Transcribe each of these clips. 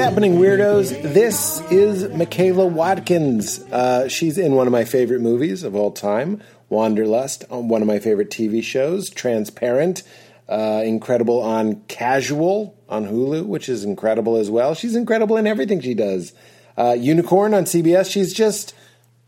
Happening, weirdos? This is Michaela Watkins. Uh, she's in one of my favorite movies of all time, Wanderlust, on one of my favorite TV shows, Transparent. Uh, incredible on Casual on Hulu, which is incredible as well. She's incredible in everything she does. Uh, Unicorn on CBS, she's just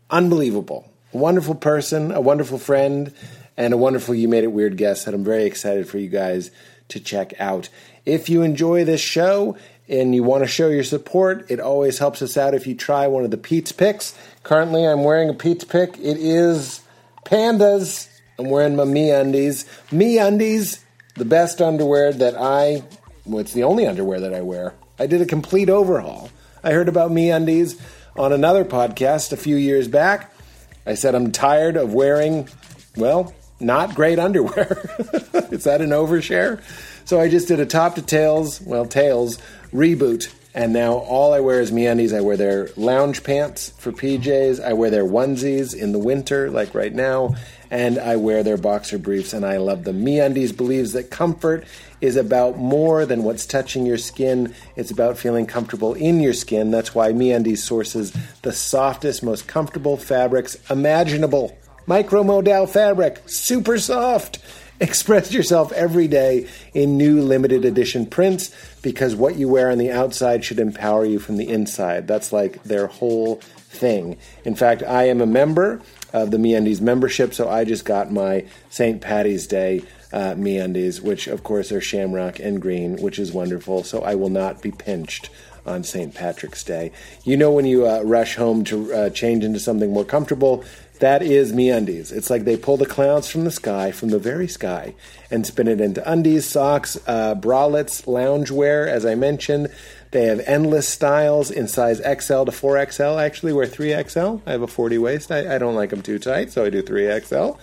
unbelievable. A wonderful person, a wonderful friend, and a wonderful You Made It Weird guest that I'm very excited for you guys to check out. If you enjoy this show and you want to show your support, it always helps us out if you try one of the Pete's picks. Currently, I'm wearing a Pete's pick. It is Pandas. I'm wearing my MeUndies. Me Undies, the best underwear that I, well, it's the only underwear that I wear. I did a complete overhaul. I heard about MeUndies on another podcast a few years back. I said I'm tired of wearing, well, not great underwear. Is that an overshare? So I just did a top to tails, well, tails reboot. And now all I wear is MeUndies. I wear their lounge pants for PJs. I wear their onesies in the winter, like right now. And I wear their boxer briefs, and I love them. MeUndies believes that comfort is about more than what's touching your skin. It's about feeling comfortable in your skin. That's why MeUndies sources the softest, most comfortable fabrics imaginable. Micromodal fabric, super soft. Express yourself every day in new limited edition prints because what you wear on the outside should empower you from the inside. That's like their whole thing. In fact, I am a member of the MeUndies membership, so I just got my St. Patty's Day uh, MeUndies, which of course are shamrock and green, which is wonderful. So I will not be pinched on St. Patrick's Day. You know when you uh, rush home to uh, change into something more comfortable, that is MeUndies. It's like they pull the clouds from the sky, from the very sky, and spin it into undies, socks, uh, bralettes, loungewear, as I mentioned. They have endless styles in size XL to 4XL. I actually wear 3XL. I have a 40 waist. I, I don't like them too tight, so I do 3XL.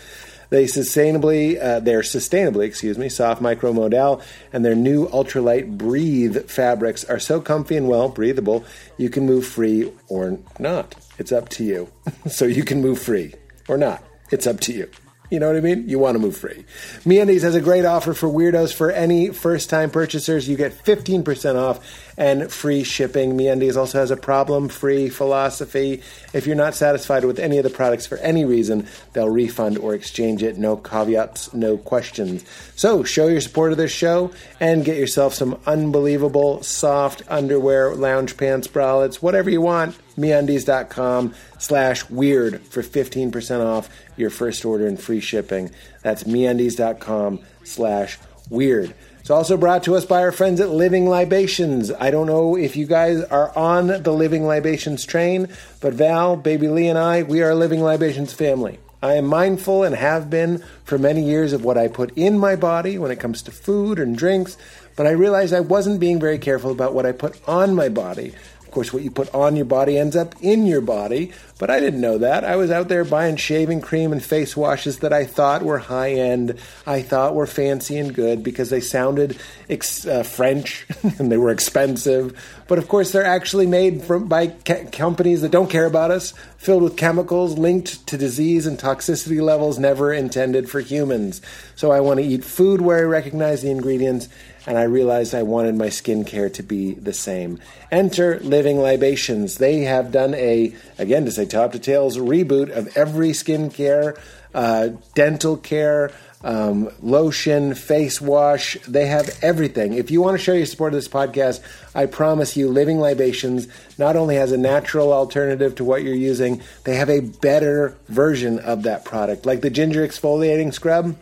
They sustainably, uh, they're sustainably, excuse me, soft micro modal, and their new ultralight breathe fabrics are so comfy and well breathable. You can move free or not. It's up to you. so you can move free or not. It's up to you. You know what I mean? You want to move free. MeUndies has a great offer for weirdos. For any first-time purchasers, you get 15% off and free shipping. MeUndies also has a problem-free philosophy. If you're not satisfied with any of the products for any reason, they'll refund or exchange it. No caveats, no questions. So show your support of this show and get yourself some unbelievable soft underwear, lounge pants, bralettes, whatever you want. MeUndies.com slash weird for 15% off your first order and free shipping. That's MeUndies.com slash weird. It's also brought to us by our friends at Living Libations. I don't know if you guys are on the Living Libations train, but Val, Baby Lee, and I, we are a Living Libations family. I am mindful and have been for many years of what I put in my body when it comes to food and drinks, but I realized I wasn't being very careful about what I put on my body. Of course, what you put on your body ends up in your body, but I didn't know that. I was out there buying shaving cream and face washes that I thought were high end, I thought were fancy and good because they sounded ex- uh, French and they were expensive. But of course, they're actually made from, by ca- companies that don't care about us, filled with chemicals linked to disease and toxicity levels never intended for humans. So I want to eat food where I recognize the ingredients and I realized I wanted my skincare to be the same. Enter Living Libations. They have done a, again, to say top to tails, reboot of every skincare, uh, dental care, um, lotion, face wash. They have everything. If you want to show your support of this podcast, I promise you, Living Libations not only has a natural alternative to what you're using, they have a better version of that product, like the ginger exfoliating scrub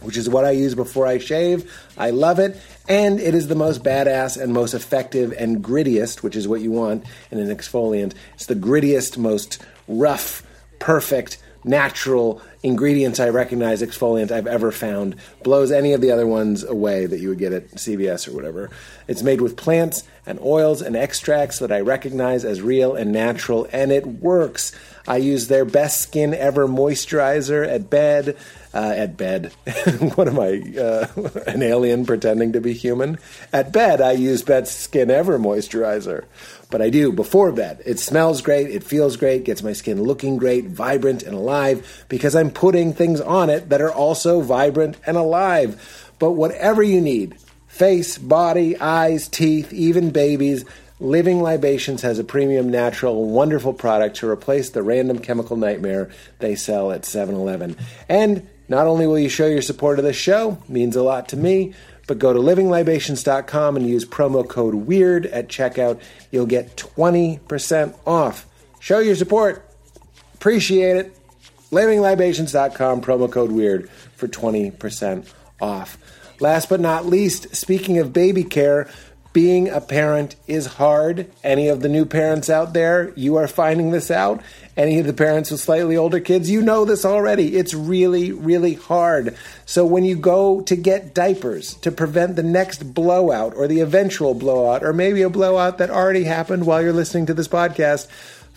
which is what I use before I shave. I love it. And it is the most badass and most effective and grittiest, which is what you want in an exfoliant. It's the grittiest, most rough, perfect, natural ingredients I recognize exfoliant I've ever found. Blows any of the other ones away that you would get at CVS or whatever. It's made with plants and oils and extracts that I recognize as real and natural, and it works. I use their best skin ever moisturizer at bed. Uh, at bed. what am I, uh, an alien pretending to be human? At bed, I use best skin ever moisturizer. But I do before bed. It smells great, it feels great, gets my skin looking great, vibrant, and alive because I'm putting things on it that are also vibrant and alive. But whatever you need, face, body, eyes, teeth, even babies. Living Libations has a premium, natural, wonderful product to replace the random chemical nightmare they sell at 7 Eleven. And not only will you show your support of this show, means a lot to me, but go to livinglibations.com and use promo code WEIRD at checkout. You'll get 20% off. Show your support. Appreciate it. Livinglibations.com, promo code WEIRD for 20% off. Last but not least, speaking of baby care, being a parent is hard. Any of the new parents out there, you are finding this out. Any of the parents with slightly older kids, you know this already. It's really, really hard. So when you go to get diapers to prevent the next blowout or the eventual blowout, or maybe a blowout that already happened while you're listening to this podcast,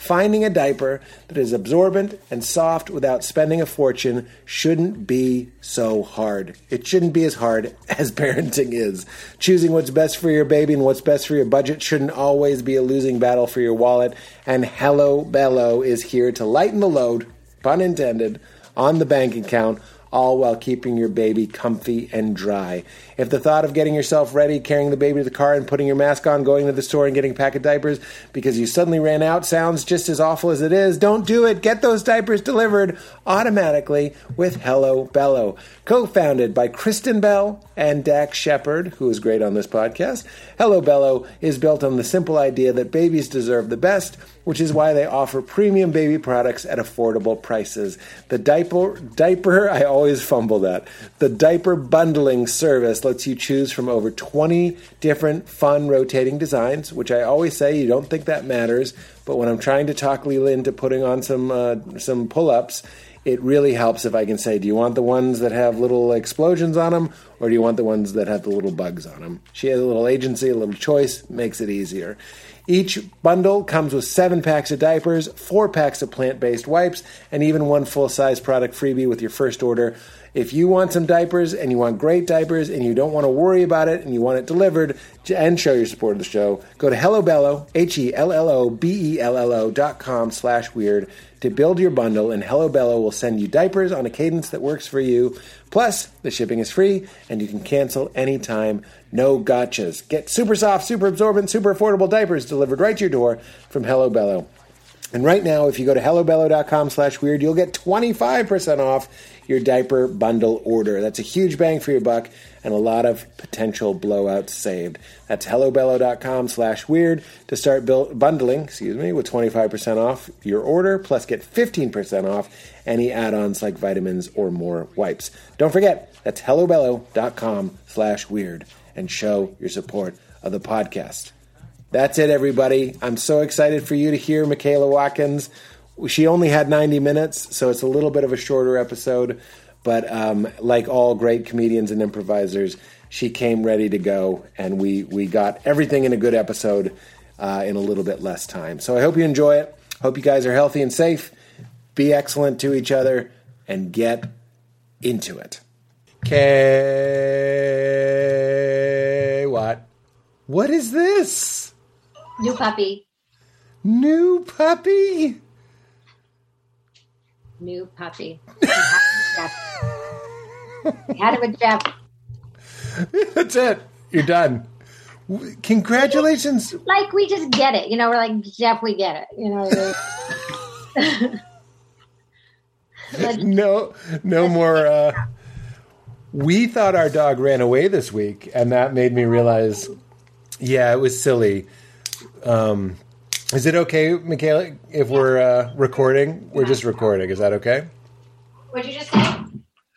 Finding a diaper that is absorbent and soft without spending a fortune shouldn't be so hard. It shouldn't be as hard as parenting is. Choosing what's best for your baby and what's best for your budget shouldn't always be a losing battle for your wallet. And Hello Bello is here to lighten the load, pun intended, on the bank account all while keeping your baby comfy and dry. If the thought of getting yourself ready, carrying the baby to the car, and putting your mask on, going to the store and getting a pack of diapers because you suddenly ran out sounds just as awful as it is, don't do it. Get those diapers delivered automatically with Hello Bello. Co founded by Kristen Bell and Dax Shepard, who is great on this podcast, Hello Bello is built on the simple idea that babies deserve the best which is why they offer premium baby products at affordable prices. The diaper diaper I always fumble that. The diaper bundling service lets you choose from over 20 different fun rotating designs, which I always say you don't think that matters, but when I'm trying to talk Leela into putting on some uh, some pull-ups, it really helps if I can say, do you want the ones that have little explosions on them, or do you want the ones that have the little bugs on them? She has a little agency, a little choice, makes it easier. Each bundle comes with seven packs of diapers, four packs of plant based wipes, and even one full size product freebie with your first order. If you want some diapers and you want great diapers and you don't want to worry about it and you want it delivered and show your support of the show, go to HelloBello, H-E-L-L-O-B-E-L-L-O dot com slash weird to build your bundle and HelloBello will send you diapers on a cadence that works for you. Plus, the shipping is free and you can cancel anytime. No gotchas. Get super soft, super absorbent, super affordable diapers delivered right to your door from HelloBello. And right now, if you go to hellobello.com slash weird, you'll get 25% off your diaper bundle order. That's a huge bang for your buck and a lot of potential blowouts saved. That's hellobello.com slash weird to start build, bundling, excuse me, with 25% off your order, plus get 15% off any add-ons like vitamins or more wipes. Don't forget, that's hellobello.com slash weird and show your support of the podcast. That's it, everybody. I'm so excited for you to hear Michaela Watkins she only had 90 minutes, so it's a little bit of a shorter episode. But um, like all great comedians and improvisers, she came ready to go, and we we got everything in a good episode uh, in a little bit less time. So I hope you enjoy it. Hope you guys are healthy and safe. Be excellent to each other, and get into it. K what? What is this? New puppy. New puppy new puppy. had it with Jeff. That's it. You're done. Congratulations. Like we just get it. You know, we're like, Jeff, we get it. You know. no, no more. Uh, we thought our dog ran away this week, and that made me realize, yeah, it was silly. Um, is it okay, Michaela, if we're uh, recording? We're just recording. Is that okay? What'd you just say?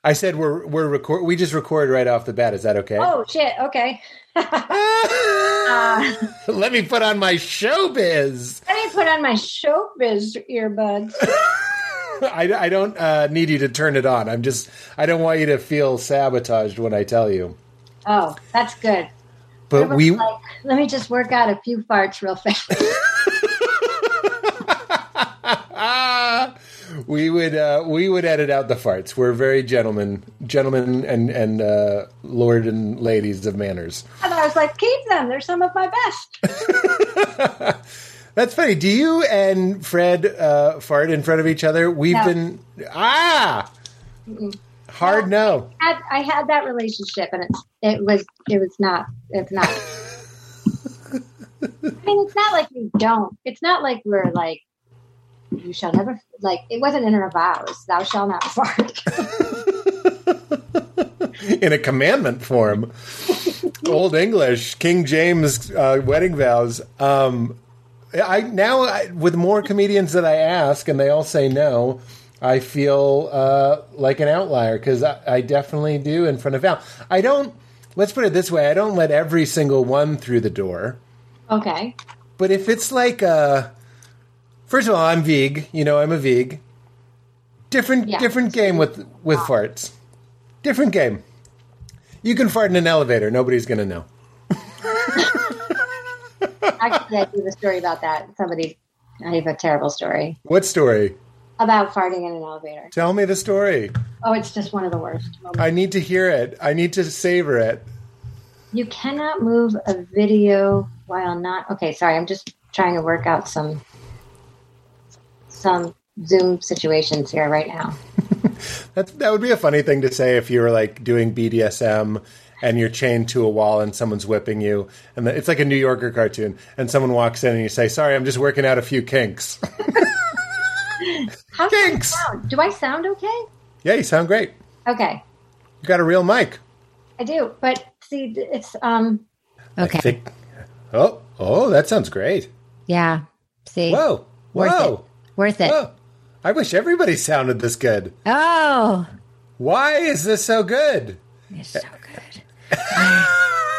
I said we're we're record. We just record right off the bat. Is that okay? Oh shit! Okay. uh, Let me put on my showbiz. Let me put on my showbiz earbuds. I, I don't uh, need you to turn it on. I'm just I don't want you to feel sabotaged when I tell you. Oh, that's good. But we like, let me just work out a few farts real fast. we would uh, we would edit out the farts. We're very gentlemen, gentlemen and and uh, lord and ladies of manners. And I was like, keep them. They're some of my best. That's funny. Do you and Fred uh, fart in front of each other? We've no. been ah. Hard no. Had, I had that relationship, and it it was it was not it's not. I mean, it's not like we don't. It's not like we're like you shall never like. It wasn't in our vows. Thou shall not fart. in a commandment form. Old English, King James uh, wedding vows. Um, I now I, with more comedians that I ask, and they all say no. I feel uh, like an outlier because I, I definitely do in front of Val. I don't. Let's put it this way: I don't let every single one through the door. Okay. But if it's like, uh, first of all, I'm veg. You know, I'm a veg. Different, Yeah. different game with with farts. Different game. You can fart in an elevator. Nobody's going to know. Actually, I do a story about that. Somebody, I have a terrible story What story? about farting in an elevator. Tell me the story. Oh, it's just one of the worst moments. I need to hear it. I need to savor it. You cannot move a video while not. Okay, sorry. I'm just trying to work out some some Zoom situations here right now. That's, that would be a funny thing to say if you were like doing BDSM and you're chained to a wall and someone's whipping you, and the, it's like a New Yorker cartoon, and someone walks in and you say, "Sorry, I'm just working out a few kinks." How do I Kinks. sound? Do I sound okay? yeah, you sound great. Okay, You got a real mic. I do. But see, it's um. Okay. Think. Oh, oh, that sounds great. Yeah. See. Whoa, Worth whoa, it. Worth it. whoa! I wish everybody sounded this good. Oh, Why is this so good? you're so good. Why,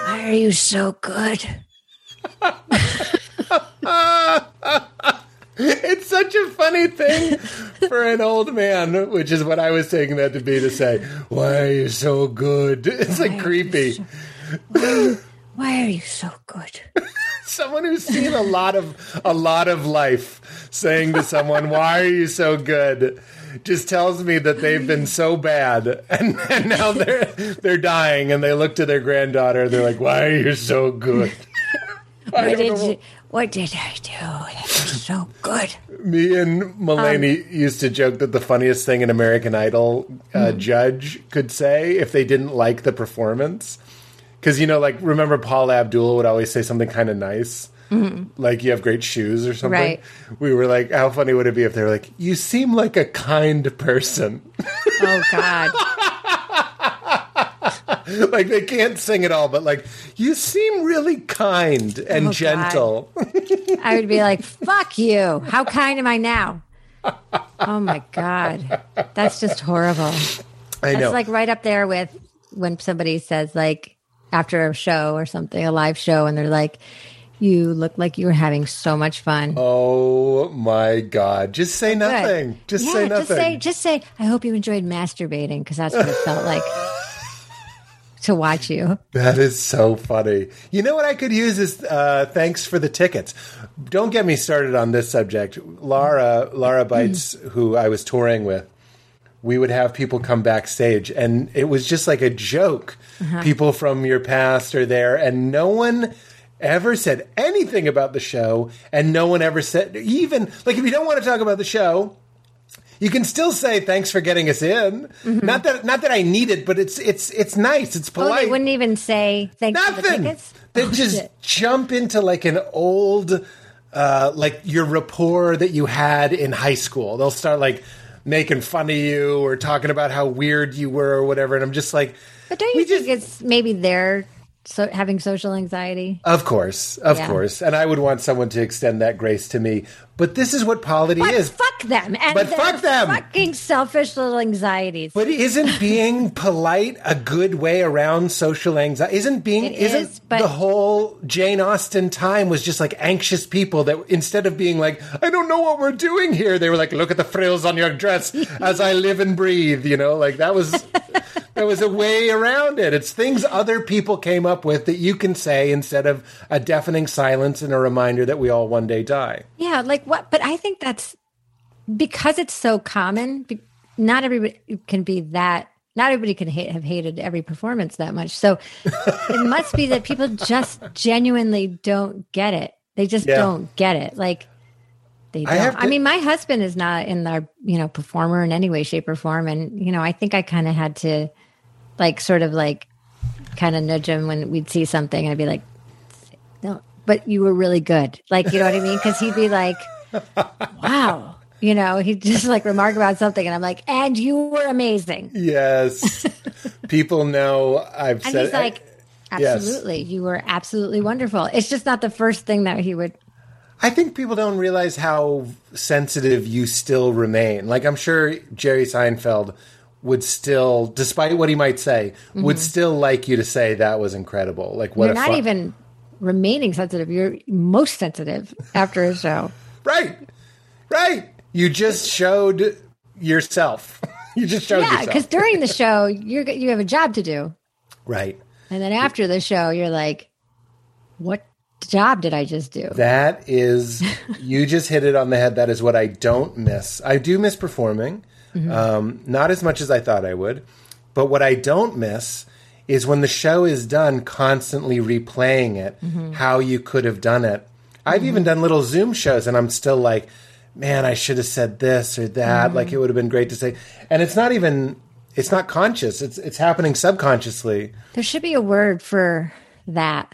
why are you so good? It's such a funny thing for an old man, which is what I was taking that to be to say, Why are you so good? It's like creepy. Why are you so good? Someone who's seen a lot of a lot of life saying to someone, Why are you so good? just tells me that they've been so bad and, and now they're they're dying and they look to their granddaughter, they're like, Why are you so good? What did know. you, what did I do? That was so good. Me and Mulaney used to joke that the funniest thing an American Idol uh, judge could say if they didn't like the performance, because you know, like remember Paula Abdul would always say something kind of nice, mm-hmm. like you have great shoes or something. Right. We were like, how funny would it be if they were like, you seem like a kind person. Oh God. like they can't sing at all, but like you seem really kind and Oh, gentle. I would be like, fuck you. How kind am I now? Oh my God. That's just horrible. I know. That's like right up there with when somebody says like after a show or something, a live show, and they're like, "You look like you were having so much fun." oh my god! Just say Good. nothing. Just yeah, say nothing. Just say, just say, I hope you enjoyed masturbating because that's what it felt like to watch you. That is so funny. You know what I could use is uh, thanks for the tickets. Don't get me started on this subject. Laura, Laura Bites, who I was touring with, we would have people come backstage, and it was just like a joke. People from your past are there, and no one ever said anything about the show, and no one ever said even like if you don't want to talk about the show, you can still say thanks for getting us in. Not that not that I need it, but it's it's it's nice. It's Oh, polite. they wouldn't even say thanks for the Nothing. tickets. They Oh, just shit. jump into like an old, uh, like your rapport that you had in high school. They'll start like making fun of you or talking about how weird you were or whatever. And I'm just like, But don't you think just- it's maybe they're so having social anxiety? of course, of Yeah. course. And I would want someone to extend that grace to me. But this is what polity But is. fuck them and But fuck them. fucking selfish little anxieties. But isn't being polite a good way around social anxiety? Isn't being It isn't is, but- the whole Jane Austen time was just like anxious people that instead of being like, I don't know what we're doing here, they were like, look at the frills on your dress as I live and breathe, you know, like that was there was a way around it. It's things other people came up with that you can say instead of a deafening silence and a reminder that we all one day die. Yeah, like what? But I think that's because it's so common. Not everybody can be that. Not everybody can hate, have hated every performance that much. So it must be that people just genuinely don't get it. They just Yeah. don't get it. Like They I don't. I, to- mean, my husband is not in our, you know, performer in any way, shape, or form. And, you know, I think I kind of had to like sort of like kind of nudge him when we'd see something. I'd be like, no, but you were really good. Like, you know what I mean? Cause he'd be like, wow, you know, he'd just like remark about something. And I'm like, and you were amazing. Yes. People know I've And said he's like, Yes. absolutely. You were absolutely wonderful. It's just not the first thing that he would. I think people don't realize how sensitive you still remain. Like I'm sure Jerry Seinfeld would still, despite what he might say, would still like you to say that was incredible. Like what Mm-hmm. You're not fun- even remaining sensitive. You're most sensitive after a show. Right, right. You just showed yourself. you just showed Yeah, because during the show, you're you have a job to do, right. and then after the show, you're like, "What job did I just do?" That is, you just hit it on the head. That is what I don't miss. I do miss performing, um, not as much as I thought I would. But what I don't miss is when the show is done, constantly replaying it, how you could have done it. I've even mm-hmm. done little Zoom shows, and I'm still like, man, I should have said this or that. Like mm-hmm. it would have been great to say. And it's not even. It's not conscious. It's it's happening subconsciously. There should be a word for that,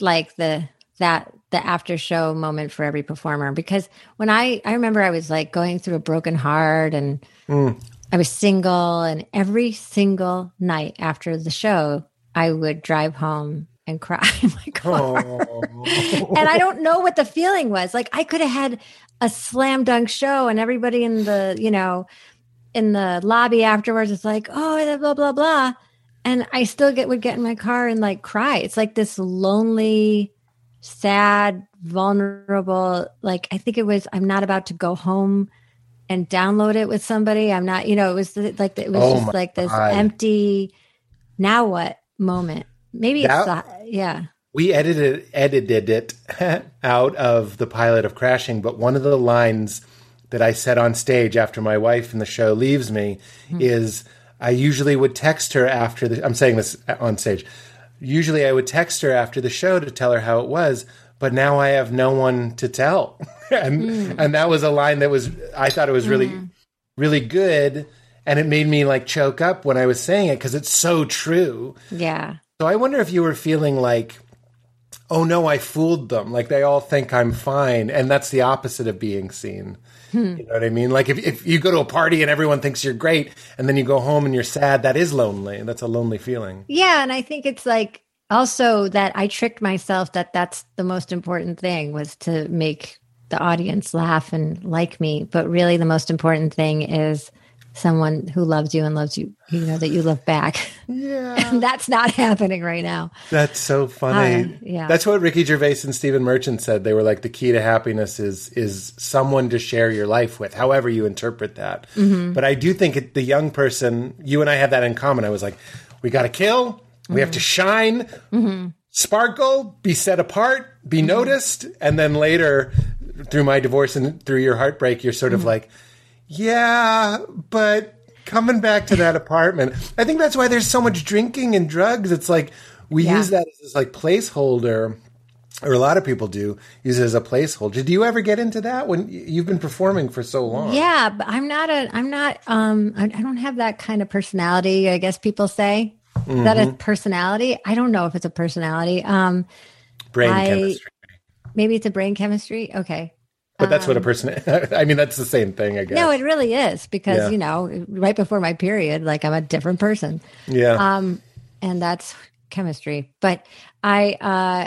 like the that the after show moment for every performer. Because when I I remember I was like going through a broken heart and mm. I was single, and every single night after the show, I would drive home and cry in my car. and I don't know what the feeling was. Like I could have had a slam dunk show, and everybody in the you know in the lobby afterwards is like, oh, blah blah blah, and I still get would get in my car and like cry. It's like this lonely, sad, vulnerable. Like I think it was. I'm not about to go home and download it with somebody. I'm not. You know, it was like it was Oh just like this God. empty. Now what moment? Maybe it's That- the, yeah. we edited edited it out of the pilot of Crashing, but one of the lines that I said on stage after my wife in the show leaves me hmm. is I usually would text her after the I'm saying this on stage. Usually I would text her after the show to tell her how it was, but now I have no one to tell. and hmm. and that was a line that was I thought it was really hmm. really good and it made me like choke up when I was saying it because it's so true. Yeah. So I wonder if you were feeling like, oh no, I fooled them. Like they all think I'm fine. And that's the opposite of being seen. Hmm. You know what I mean? Like if, if you go to a party and everyone thinks you're great and then you go home and you're sad, that is lonely. That's a lonely feeling. Yeah, and I think it's like also that I tricked myself that that's the most important thing was to make the audience laugh and like me, but really the most important thing is someone who loves you and loves you, you know that you love back. Yeah. and that's not happening right now. That's so funny. Uh, yeah. That's what Ricky Gervais and Stephen Merchant said. They were like the key to happiness is is someone to share your life with, however you interpret that. Mm-hmm. But I do think it, the young person, you and I have that in common. I was like, we got to kill, we have to shine, sparkle, be set apart, be noticed, and then later, through my divorce and through your heartbreak, you're sort of like, yeah, but coming back to that apartment, I think that's why there's so much drinking and drugs. It's like we Yeah. use that as this like placeholder, or a lot of people do use it as a placeholder. Do you ever get into that when you've been performing for so long? Yeah, but I'm not a I'm not um I, I don't have that kind of personality, I guess people say. Is that a personality? I don't know if it's a personality. Um brain I- chemistry. maybe it's a brain chemistry. Okay. But that's what a person. I mean, that's the same thing, I guess. Um, No, it really is because Yeah. you know, right before my period, like I'm a different person, yeah. um, and that's chemistry. But I, uh,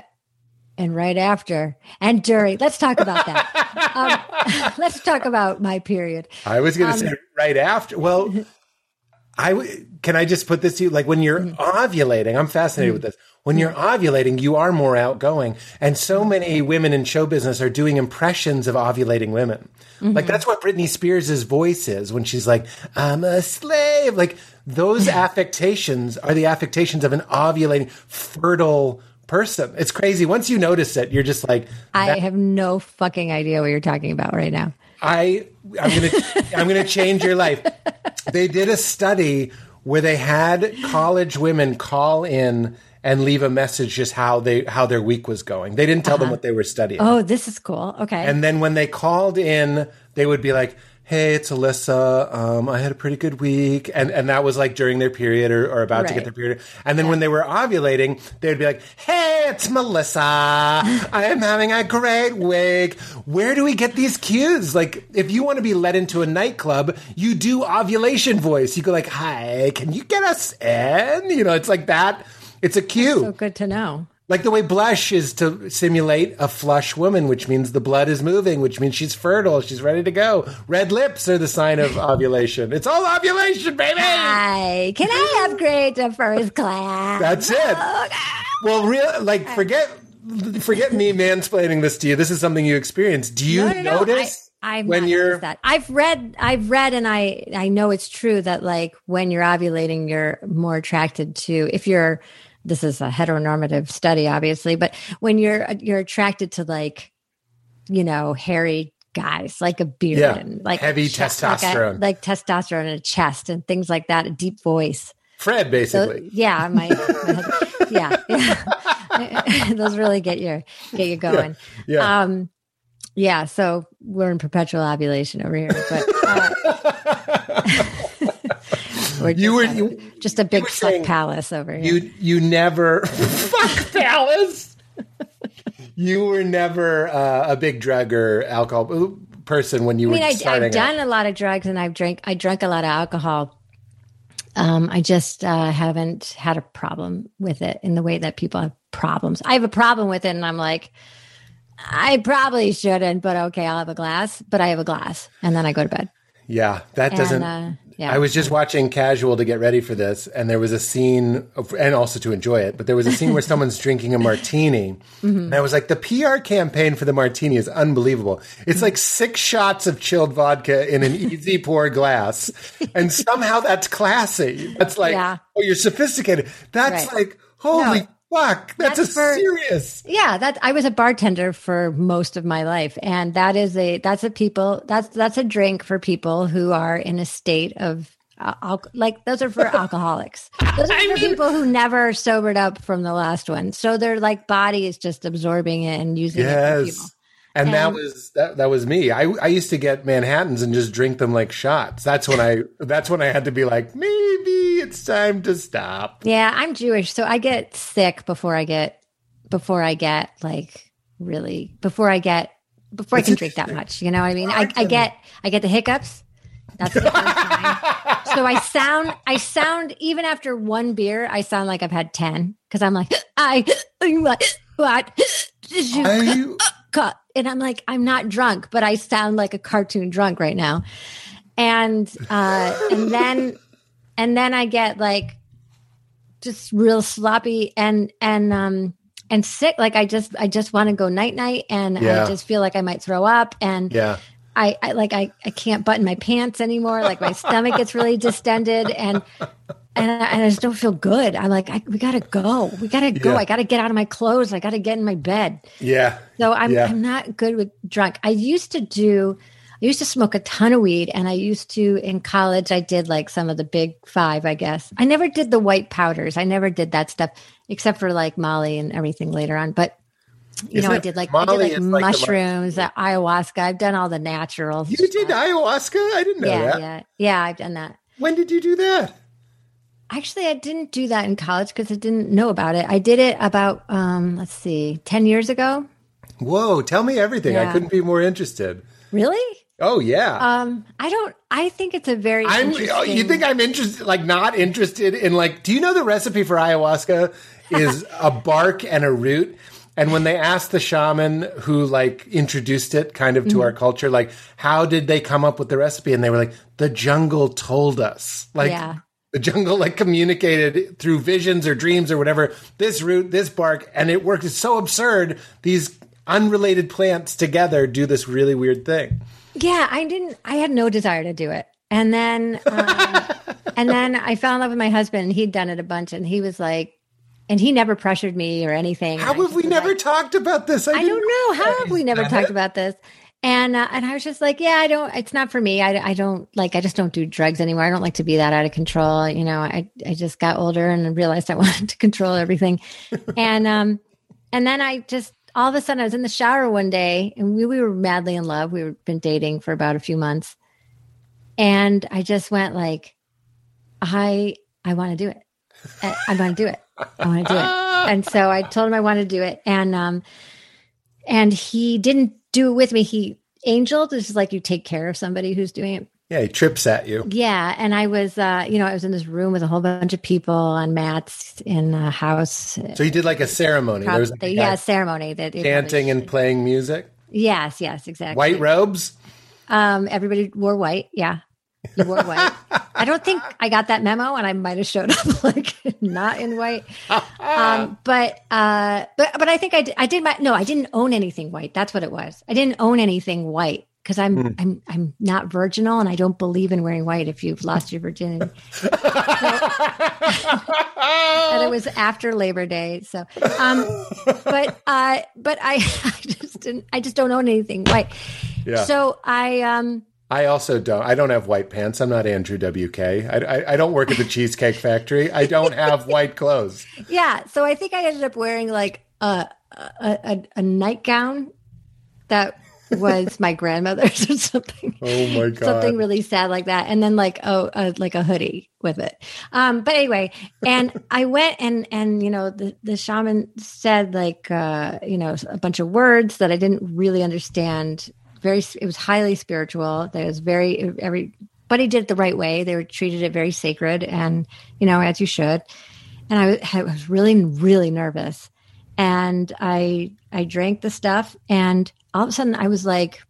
and right after and during, let's talk about that. um, let's talk about my period. I was going to say right after. Well, I w- can I just put this to you like when you're ovulating. I'm fascinated with this. When you're hmm. ovulating, you are more outgoing, and so hmm. many women in show business are doing impressions of ovulating women. Like mm-hmm. that's what Britney Spears' voice is when she's like, "I'm a slave." Like those affectations are the affectations of an ovulating, fertile person. It's crazy. Once you notice it, you're just like, I have no fucking idea what you're talking about right now. I I'm gonna I'm gonna change your life. They did a study where they had college women call in and leave a message just how they how their week was going. They didn't tell them what they were studying. Oh, this is cool. Okay. And then when they called in, they would be like, "Hey, it's Alyssa. Um, I had a pretty good week," and and that was like during their period or, or about to get their period. And then when they were ovulating, they would be like, "Hey, it's Melissa. I am having a great week." Where do we get these cues? Like, if you want to be let into a nightclub, you do ovulation voice. You go like, "Hi, can you get us in?" You know, it's like that. It's a cue. so good to know. Like the way blush is to simulate a flush woman, which means the blood is moving, which means she's fertile, she's ready to go. Red lips are the sign of ovulation. It's all ovulation, baby. Hi, can I upgrade to first class? That's it. Well, real like forget forget me mansplaining this to you. This is something you experience. Do you No, no, no. notice I, I've when you're that. I've read, I've read, and I, I know it's true that like when you're ovulating, you're more attracted to if you're. This is a heteronormative study, obviously, but when you're you're attracted to like, you know, hairy guys, like a beard Yeah. and like Heavy chest- like a- testosterone. like, testosterone and a chest and things like that, a deep voice. Fred, So basically? yeah, my, my yeah, yeah. those really get you get you going. yeah. Um, yeah. So we're in perpetual ovulation over here, but uh, we're You were- you- just a big fuck saying palace over here. you you never fuck Dallas. you were never uh, a big drug or alcohol person when you I mean, were I, starting I've done a lot of drugs and I've drank. I drank a lot of alcohol. Um, I just uh, haven't had a problem with it in the way that people have problems. I have a problem with it, and I'm like, I probably shouldn't, but okay, I'll have a glass. But I have a glass, and then I go to bed. Yeah, that doesn't. And, uh, yeah. I was just watching Casual to get ready for this, and there was a scene, of, and also to enjoy it, but there was a scene where someone's drinking a martini. Mm-hmm. And I was like, the PR campaign for the martini is unbelievable. It's like six shots of chilled vodka in an easy pour glass, and somehow that's classy. That's like, Yeah. oh, you're sophisticated. That's Right. like, holy No. Fuck, that's, That's a for- serious. Yeah, that I was a bartender for most of my life, and that is a that's a people that's that's a drink for people who are in a state of uh, al- like those are for alcoholics. Those are for people who never sobered up from the last one, so their like body is just absorbing it and using it. And, that was that, that was me. I I used to get Manhattans and just drink them like shots. That's when I that's when I had to be like, maybe it's time to stop. Yeah, I'm Jewish, so I get sick before I get before I get like really before I get before That's I can drink that much. You know what I mean? I, I get I get the hiccups. That's the first sign. So I sound I sound even after one beer, I sound like I've had ten because I'm like I what what did I, and i'm like i'm not drunk but i sound like a cartoon drunk right now and uh and then and then i get like just real sloppy and and um and sick like i just i just want to go night night and Yeah. i just feel like i might throw up and yeah. I, I like I, I can't button my pants anymore. Like my stomach gets really distended and and I, and I just don't feel good. I'm like, I, we gotta go. We gotta go. Yeah. I gotta get out of my clothes. I gotta get in my bed. Yeah. So I'm Yeah. I'm not good with drunk. I used to do I used to smoke a ton of weed and I used to in college I did like some of the big 5, I guess. I never did the white powders. I never did that stuff except for like Molly and everything later on. But you Isn't know, I did like I did like is like the mushrooms, ayahuasca. I've done all the naturals. You did ayahuasca? I didn't know yeah, that. yeah. Yeah, I've done that. When did you do that? Actually, I didn't do that in college because I didn't know about it. I did it about um let's see, 10 years ago. Whoa, tell me everything. I couldn't be more interested. Really? Oh yeah. Um, I don't. I think it's a very. I'm oh, interesting- you think I'm interested like not interested in like do you know the recipe for ayahuasca is a bark and a root and when they asked the shaman who like introduced it kind of to Mm-hmm. our culture like how did they come up with the recipe and they were like the jungle told us like Yeah. The jungle like communicated through visions or dreams or whatever this root this bark and it worked it's so absurd these unrelated plants together do this really weird thing Yeah, I didn't. I had no desire to do it, and then, um, and then I fell in love with my husband. and He'd done it a bunch, and he was like, and he never pressured me or anything. how have we never like, talked about this I didn't don't know. How have we never talked it. about this? And uh, and I was just like, yeah, I don't. It's not for me. I, I don't like. I just don't do drugs anymore. I don't like to be that out of control. You know, I I just got older and realized I wanted to control everything. and um, and then I just all of a sudden I was in the shower one day and we we were madly in love. We were been dating for about a few months, and I just went like, I I want to do it. I, I want to do it. I want to do it. And so I told him I wanted to do it, and um, and he didn't do it with me. He angeled, this is like you take care of somebody who's doing it. Yeah, he trips at you. Yeah, and I was, uh, you know, I was in this room with a whole bunch of people on mats in a house. So he did like a ceremony. there was like a yeah, ceremony that chanting and playing music. Yes, yes, exactly. White robes. Um, everybody wore white. Yeah, you wore white. I don't think I got that memo, and I might have showed up like not in white. Um, but uh, but but I think I did, I did my no, I didn't own anything white. That's what it was. I didn't own anything white because I'm Hmm. I'm I'm not virginal, and I don't believe in wearing white if you've lost your virginity. and it was after Labor Day. So, um, but uh, but I, I just didn't. I just don't own anything white. Yeah. So I um I also don't. I don't have white pants. I'm not Andrew WK. I, I, I don't work at the Cheesecake Factory. I don't have white clothes. yeah. So I think I ended up wearing like a a, a, a nightgown that was my grandmother's or something. Oh my god! Something really sad like that, and then like oh, uh, like a hoodie with it. Um, but anyway, and I went and and you know the the shaman said like uh, you know a bunch of words that I didn't really understand. Very, it was highly spiritual. There was very everybody did it the right way. They were treated it very sacred, and you know as you should. And I was, I was really really nervous, and I I drank the stuff, and all of a sudden I was like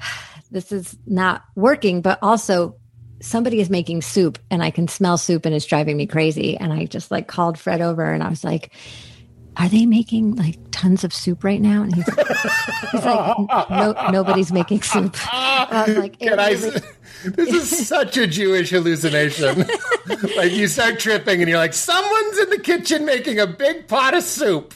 this is not working, but also somebody is making soup and I can smell soup and it's driving me crazy. And I just like called Fred over and I was like, are they making like tons of soup right now? And he's, he's like, no, nobody's making soup. Was uh, like, Can I, really- this is such a Jewish hallucination. like you start tripping and you're like, someone's in the kitchen making a big pot of soup.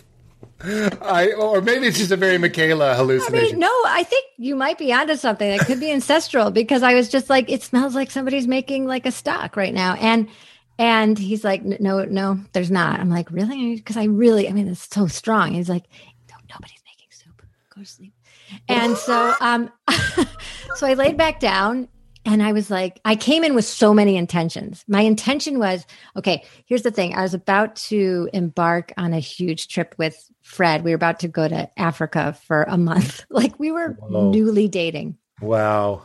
I or maybe it's just a very Michaela hallucination. I mean, no, I think you might be onto something It could be ancestral because I was just like, it smells like somebody's making like a stock right now. And and he's like, no, no, there's not. I'm like, really? Because I really, I mean, it's so strong. He's like, no, nobody's making soup. Go to sleep. And so, um, so I laid back down and I was like, I came in with so many intentions. My intention was, okay, here's the thing. I was about to embark on a huge trip with Fred. We were about to go to Africa for a month. Like we were Whoa. newly dating. wow.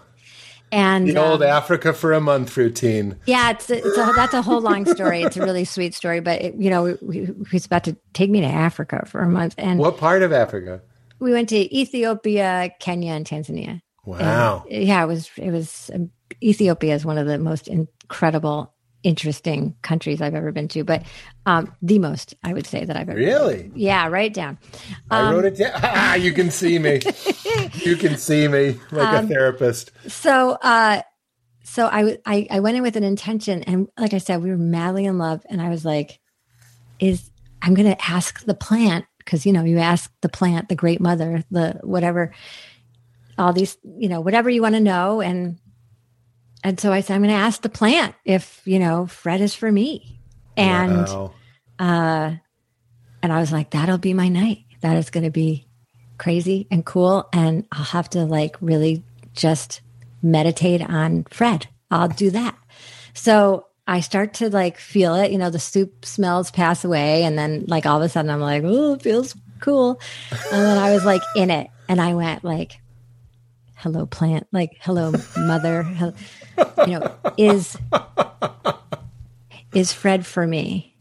And The old um, Africa for a month routine. yeah, it's, a, it's a, that's a whole long story. It's a really sweet story, but it, you know, we, we, he's about to take me to Africa for a month, and What part of Africa? we went to Ethiopia, Kenya, and Tanzania. Wow. And, yeah, it was it was um, Ethiopia is one of the most incredible, interesting countries I've ever been to, but um, the most I would say that I've ever. Really? Yeah, write it down. I Um, wrote it down. Ah, you can see me. you can see me like Um, a therapist. so uh so i i went in with an intention and like i said we were madly in love and i was like is i'm gonna ask the plant because you know you ask the plant the great mother the whatever all these you know whatever you want to know and and so i said i'm gonna ask the plant if you know fred is for me. And Wow. uh and i was like that'll be my night. That is going to be crazy and cool. And i'll have to like really just meditate on fred. I'll do that. So i start to like feel it. You know the soup smells pass away. And then like all of a sudden i'm like oh it feels cool. And then i was like in it. And i went like hello plant like hello mother hel- you know is is fred for me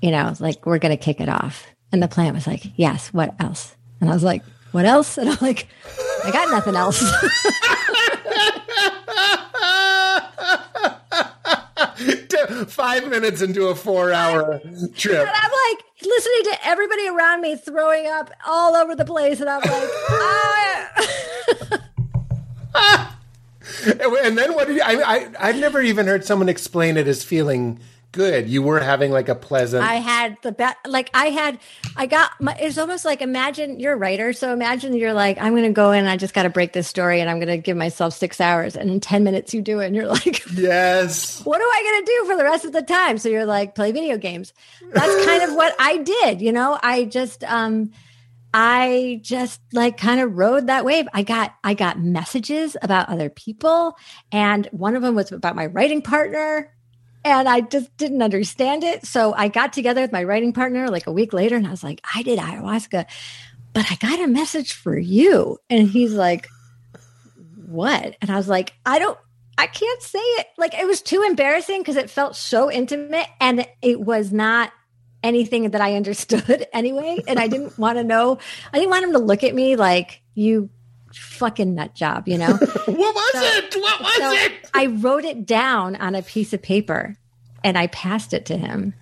you know, like we're going to kick it off. And the plant was like, yes, what else? And I was like, what else? And I'm like, I got nothing else. Five minutes into a four-hour trip. And I'm like listening to everybody around me throwing up all over the place. And I'm like, ah. And then what did you, I, I? I've never even heard someone explain it as feeling good. You were having like a pleasant. I had the best, like I had, I got, my, it's almost like imagine you're a writer. So imagine you're like, I'm going to go in and I just got to break this story and I'm going to give myself six hours. And in 10 minutes you do it. And you're like, yes. what am I going to do for the rest of the time? So you're like, play video games. That's kind of what I did. You know, I just, um, I just like kind of rode that wave. I got I got messages about other people and one of them was about my writing partner and I just didn't understand it. So I got together with my writing partner like a week later and I was like, I did ayahuasca, but I got a message for you. And he's like, What? And I was like, I don't I can't say it. Like it was too embarrassing because it felt so intimate and it was not anything that I understood anyway. And I didn't want to know, I didn't want him to look at me like, you fucking nut job, you know? what was so, it? What was so it? I wrote it down on a piece of paper and I passed it to him.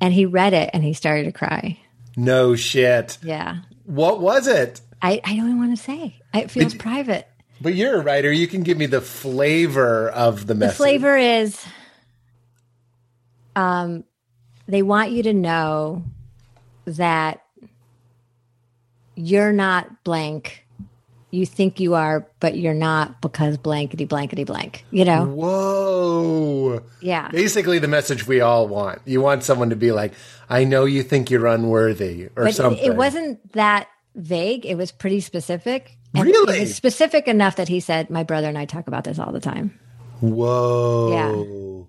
And he read it and he started to cry. No shit. Yeah. What was it? I, I don't even want to say. It feels private. But you're a writer. You can give me the flavor of the message. The flavor is um they want you to know that you're not blank. You think you are, but you're not because blankety blankety blank. You know? Whoa. Yeah. Basically, the message we all want. You want someone to be like, I know you think you're unworthy or but something. It wasn't that vague. It was pretty specific. And really? It was specific enough that he said, My brother and I talk about this all the time. Whoa.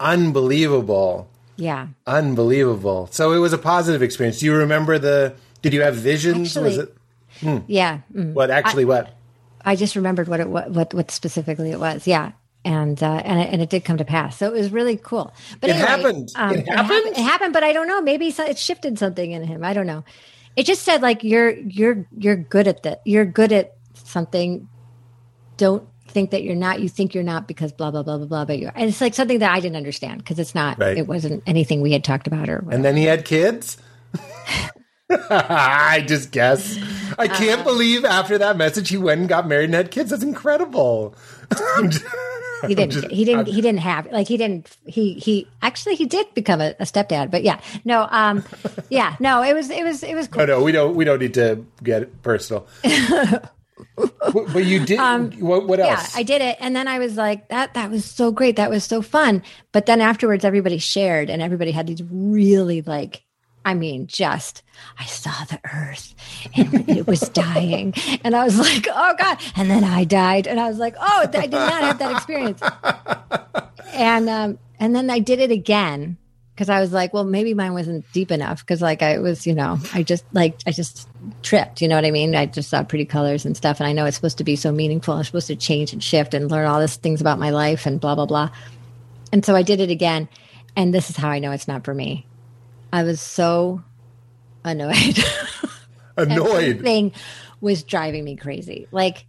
Yeah. Unbelievable. Yeah. Unbelievable. So it was a positive experience. Do you remember the did you have visions? Actually, was it hmm. Yeah. Mm. What actually I, what? I just remembered what it what what specifically it was. Yeah. And uh, and it, and it did come to pass, so it was really cool. But it anyway, happened. Um, it, happened? it happened. It happened, but I don't know. Maybe it shifted something in him. I don't know. It just said like you're you're you're good at that. You're good at something. Don't think that you're not. You think you're not because blah blah blah blah blah. But you're, and it's like something that I didn't understand because it's not. Right. It wasn't anything we had talked about or. Whatever. And then he had kids. I just guess. I can't uh, believe after that message he went and got married and had kids. That's incredible. he didn't. Just, he didn't. I'm, he didn't have like he didn't. He he actually he did become a, a stepdad. But yeah, no. Um, yeah, no. It was it was it was. Cool. Oh no, we don't we don't need to get personal. But you did. Um, what, what, else? Yeah, I did it, and then I was like, "That that was so great. That was so fun." But then afterwards, everybody shared, and everybody had these really like, I mean, just I saw the earth, and it was dying, and I was like, "Oh God!" And then I died, and I was like, "Oh, I did not have that experience." and um, and then I did it again because I was like, well, maybe mine wasn't deep enough because like I was, you know, I just like I just tripped. You know what I mean? I just saw pretty colors and stuff, and I know it's supposed to be so meaningful. I'm supposed to change and shift and learn all these things about my life and blah blah blah. And so I did it again, and this is how I know it's not for me. I was so annoyed. Annoyed. thing was driving me crazy. Like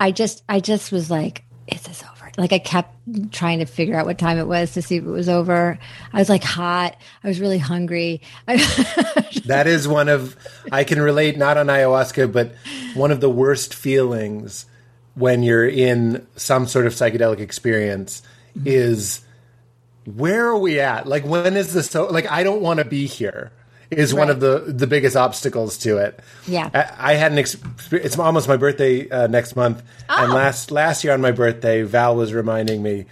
I just, I just was like, is this over? Like I kept trying to figure out what time it was to see if it was over. I was like hot. I was really hungry. that is one of I can relate not on ayahuasca, but one of the worst feelings when you're in some sort of psychedelic experience mm-hmm. is where are we at? Like when is this so like I don't want to be here is right. one of the the biggest obstacles to it. Yeah, I, I had an. Ex- it's almost my birthday uh, next month, oh. and last last year on my birthday, Val was reminding me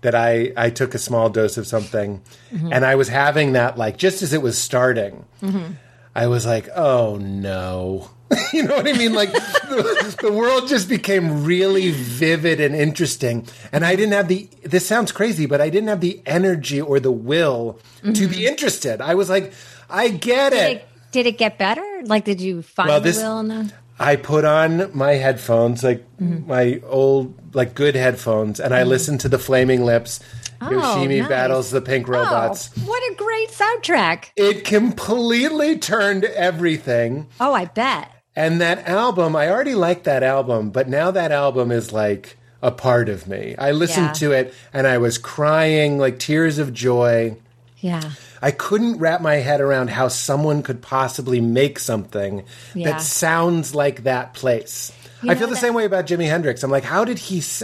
that I I took a small dose of something, mm-hmm. and I was having that like just as it was starting. Mm-hmm. I was like, oh no. you know what I mean? Like the, the, world just became really vivid and interesting. And I didn't have the, this sounds crazy, but I didn't have the energy or the will mm-hmm. to be interested. I was like, I get did it. it. Did it get better? Like, did you find well, this, the will the? I put on my headphones, like mm-hmm. my old, like good headphones, and mm-hmm. I listened to the Flaming Lips. Oh, Yoshimi nice. battles the pink oh, robots. Oh, what a great soundtrack! It completely turned everything. Oh, I bet. And that album, I already liked that album, but now that album is like a part of me. I listened yeah. to it and I was crying like tears of joy. Yeah. I couldn't wrap my head around how someone could possibly make something yeah. that sounds like that place. You I feel the that- same way about Jimi Hendrix. I'm like, how did he? S-?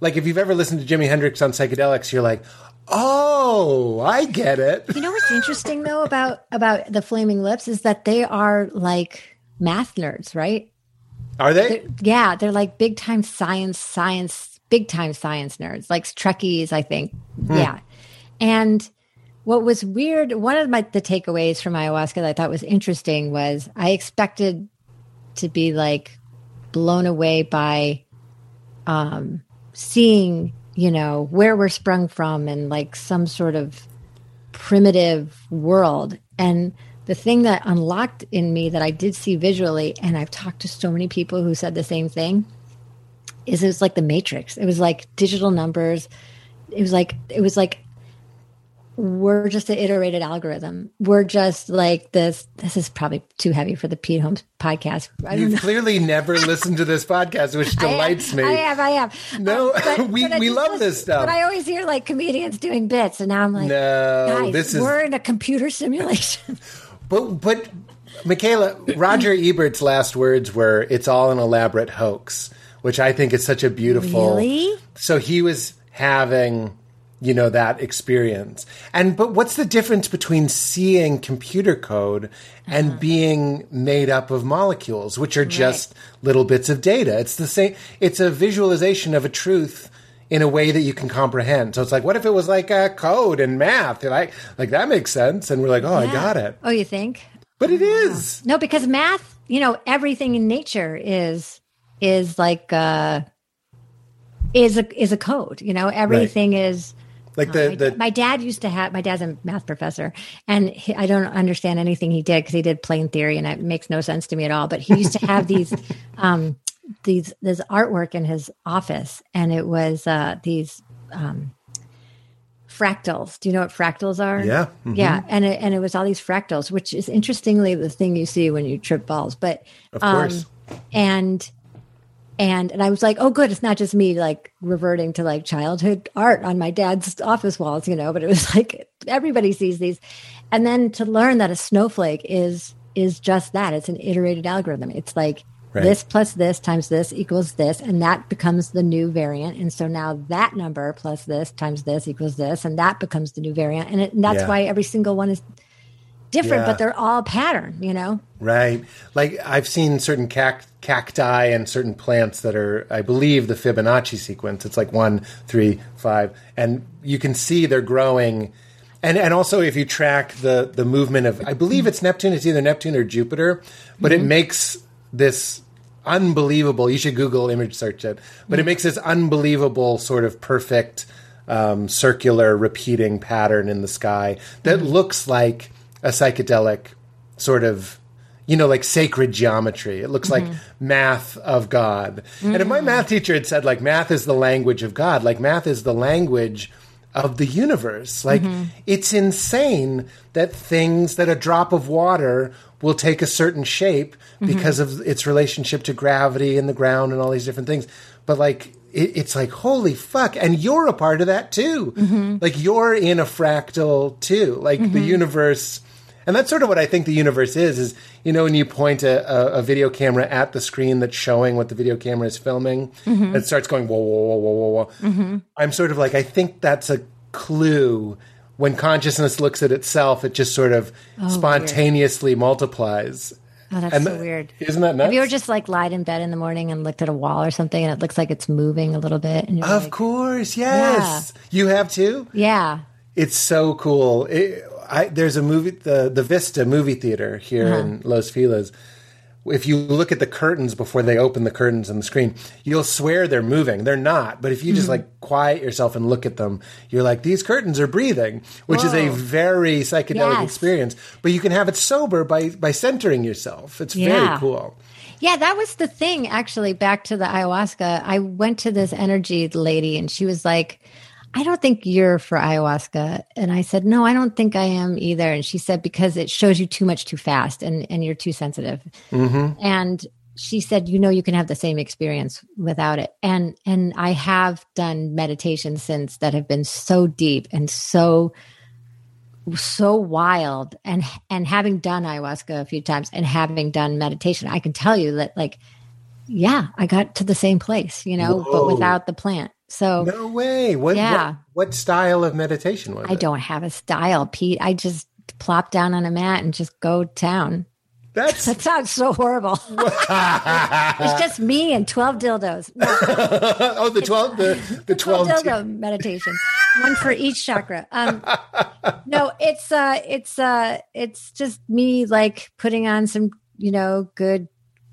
Like, if you've ever listened to Jimi Hendrix on psychedelics, you're like, Oh, I get it. You know what's interesting though about about the Flaming Lips is that they are like math nerds, right? Are they? They're, yeah, they're like big time science, science, big time science nerds, like Trekkies, I think. Hmm. Yeah, and what was weird, one of my the takeaways from ayahuasca that I thought was interesting was I expected to be like blown away by um seeing you know where we're sprung from and like some sort of primitive world. And the thing that unlocked in me that I did see visually and I've talked to so many people who said the same thing is it was like the matrix. It was like digital numbers. It was like it was like we're just an iterated algorithm. We're just like this. This is probably too heavy for the Pete Holmes podcast. You've clearly never listened to this podcast, which delights I me. I have, I have. No, um, but, we, but we love this stuff. But I always hear like comedians doing bits, and now I'm like, no, guys, this is we're in a computer simulation. but but Michaela, Roger Ebert's last words were, "It's all an elaborate hoax," which I think is such a beautiful. Really? So he was having you know that experience. And but what's the difference between seeing computer code and uh-huh. being made up of molecules which are just little bits of data? It's the same it's a visualization of a truth in a way that you can comprehend. So it's like what if it was like a code and math? Like like that makes sense. And we're like oh yeah. i got it. Oh you think? But it is. No because math you know everything in nature is is like uh is a is a code you know? Everything right. is like the, my, the my dad used to have my dad's a math professor, and he, I don't understand anything he did because he did plane theory, and it makes no sense to me at all. But he used to have these um, these this artwork in his office, and it was uh, these um, fractals. Do you know what fractals are? Yeah, mm-hmm. yeah, and it, and it was all these fractals, which is interestingly the thing you see when you trip balls. But of course, um, and and and I was like, oh, good, it's not just me like reverting to like childhood art on my dad's office walls, you know. But it was like everybody sees these, and then to learn that a snowflake is is just that. It's an iterated algorithm. It's like right. this plus this times this equals this, and that becomes the new variant. And so now that number plus this times this equals this, and that becomes the new variant. And, it, and that's yeah. why every single one is different, yeah. but they're all pattern, you know? Right. Like I've seen certain cact- cacti and certain plants that are, I believe, the Fibonacci sequence. It's like one, three, five, and you can see they're growing. And and also if you track the the movement of, I believe it's Neptune. It's either Neptune or Jupiter, but mm-hmm. it makes this unbelievable. You should Google image search it, but mm-hmm. it makes this unbelievable sort of perfect. Um, circular repeating pattern in the sky that mm-hmm. looks like a psychedelic sort of you know, like sacred geometry. It looks mm-hmm. like math of God. Mm-hmm. And if my mm-hmm. math teacher had said, like, math is the language of God, like, math is the language of the universe, like, mm-hmm. it's insane that things, that a drop of water will take a certain shape mm-hmm. because of its relationship to gravity and the ground and all these different things. But, like, it, it's like, holy fuck. And you're a part of that too. Mm-hmm. Like, you're in a fractal too. Like, the universe and that's sort of what I think the universe is, is, you know, when you point a, a, a video camera at the screen that's showing what the video camera is filming, mm-hmm. it starts going, whoa, whoa, whoa, whoa, whoa, whoa. Mm-hmm. I'm sort of like, I think that's a clue. When consciousness looks at itself, it just sort of oh, spontaneously weird. multiplies. Oh, that's and so weird. Isn't that nuts? Have you ever just like lied in bed in the morning and looked at a wall or something and it looks like it's moving a little bit? And of like, course, yes. Yeah. You have too? Yeah. It's so cool. It, I, there's a movie, the the Vista movie theater here uh-huh. in Los Feliz. If you look at the curtains before they open the curtains on the screen, you'll swear they're moving. They're not. But if you just mm-hmm. like quiet yourself and look at them, you're like, these curtains are breathing, which Whoa. is a very psychedelic yes. experience. But you can have it sober by by centering yourself. It's yeah. very cool. Yeah, that was the thing. Actually, back to the ayahuasca, I went to this energy lady, and she was like I don't think you're for ayahuasca. And I said, No, I don't think I am either. And she said, Because it shows you too much too fast and, and you're too sensitive. Mm-hmm. And she said, You know, you can have the same experience without it. And and I have done meditation since that have been so deep and so so wild and and having done ayahuasca a few times and having done meditation i can tell you that like yeah i got to the same place you know Whoa. but without the plant So No way. What, Yeah. what what style of meditation was I it? don't have a style, Pete. I just plop down on a mat and just go town. That's That sounds so horrible. it's just me and 12 dildos. No, oh the twelve the the 12 twelve. dildo meditation. One for each chakra. Um, no, it's uh it's uh it's just me like putting on some, you know, good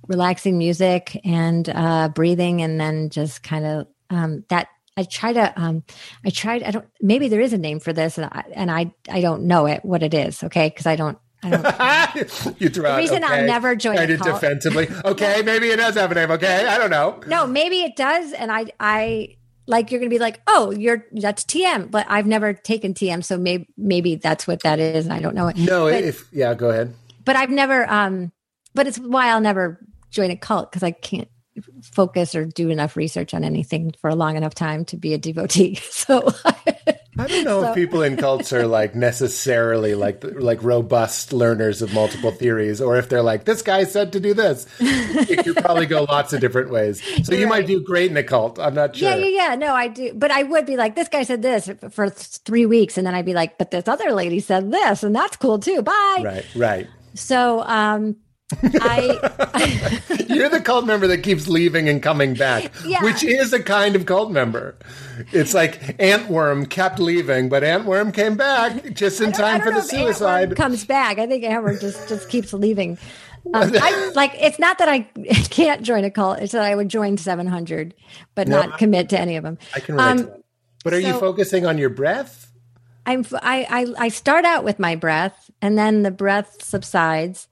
relaxing music and uh breathing and then just kind of um that I try to um I tried I don't maybe there is a name for this and I and I I don't know it what it is, okay? Cuz I don't I don't you throw out. reason I'll never join of cult. defensively. Okay, maybe it does have a name. Okay, I don't know. No, maybe it does, and I, I like you're gonna be like, oh, you're that's TM, but I've never taken TM, so maybe maybe that's what that is, and I don't know it. No, but, if yeah, go ahead. but I've never, um, but it's why I'll never join a cult because I can't focus or do enough research on anything for a long enough time to be a devotee. So I don't know So- if people in cults are like necessarily like like robust learners of multiple theories, or if they're like this guy said to do this. It could probably go lots of different ways. So you You're might right. do great in a cult. I'm not sure. yeah, yeah, yeah. No, I do, but I would be like, this guy said this for three weeks, and then I'd be like, but this other lady said this, and that's cool too. Bye. Right, right. So, um, I. You're the cult member that keeps leaving and coming back, Yeah. which is a kind of cult member. It's like Antworm kept leaving, but Antworm came back just in time for the Antworm suicide. comes back. I think Amber just just keeps leaving. Um, I like it's not that I can't join a cult; it's that I would join seven hundred, but No, not commit to any of them. I can relate Um, to that. But are you focusing on your breath? I'm I, I I start out with my breath, and then the breath subsides,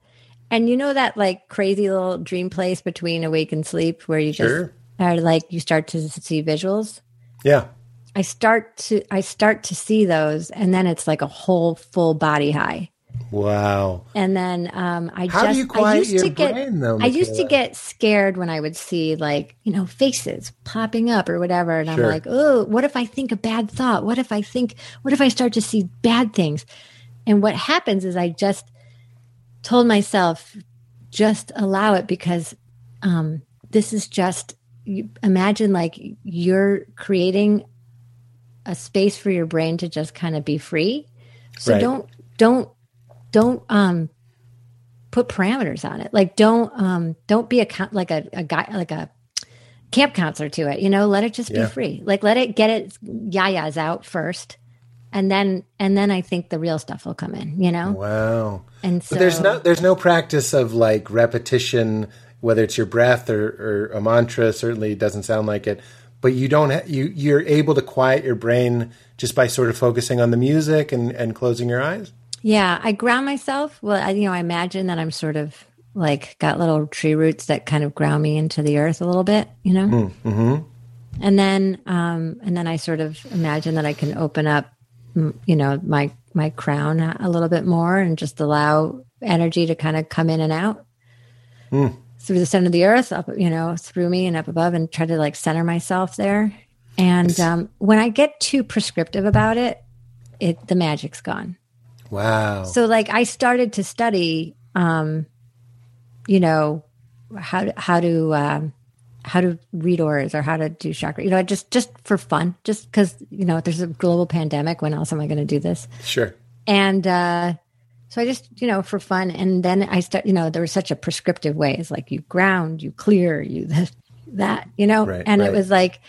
and you know that like crazy little dream place between awake and sleep where you Sure. just are like you start to see visuals. Yeah. I start to I start to see those, and then it's like a whole full body high. Wow. And then um, I How just I used to get brain, though, I used to get scared when I would see like you know faces popping up or whatever, and Sure. I'm like, oh, what if I think a bad thought? What if I think? What if I start to see bad things? And what happens is I just told myself, just allow it because um, this is just imagine like you're creating a space for your brain to just kind of be free. So Right. don't don't don't um put parameters on it. Like don't um don't be a like a, a guy like a camp counselor to it. You know, let it just Yeah. be free. Like let it get its yayas out first, and then and then I think the real stuff will come in. You know, Wow. and so But there's no there's no practice of like repetition, whether it's your breath or, or a mantra. Certainly, it doesn't sound like it. But you don't ha- you you're able to quiet your brain just by sort of focusing on the music and, and closing your eyes. Yeah, I ground myself. Well, I, you know, I imagine that I'm sort of like got little tree roots that kind of ground me into the earth a little bit, you know. Mm-hmm. And then, um, and then I sort of imagine that I can open up, mm, you know, my my crown a little bit more and just allow energy to kind of come in and out through the center of the earth, up, you know, through me and up above, and try to like center myself there. And um, when I get too prescriptive about it, it the magic's gone. Wow. So like I started to study, um, you know, how to, how to, um, how to read auras or how to do chakra, you know, just, just for fun, just cause, you know, there's a global pandemic. When else am I going to do this? sure. And, uh, so I just, you know, for fun. And then I start, you know, there was such a prescriptive way. It's like you ground, you clear, you this, that, you know, Right, and right. it was like,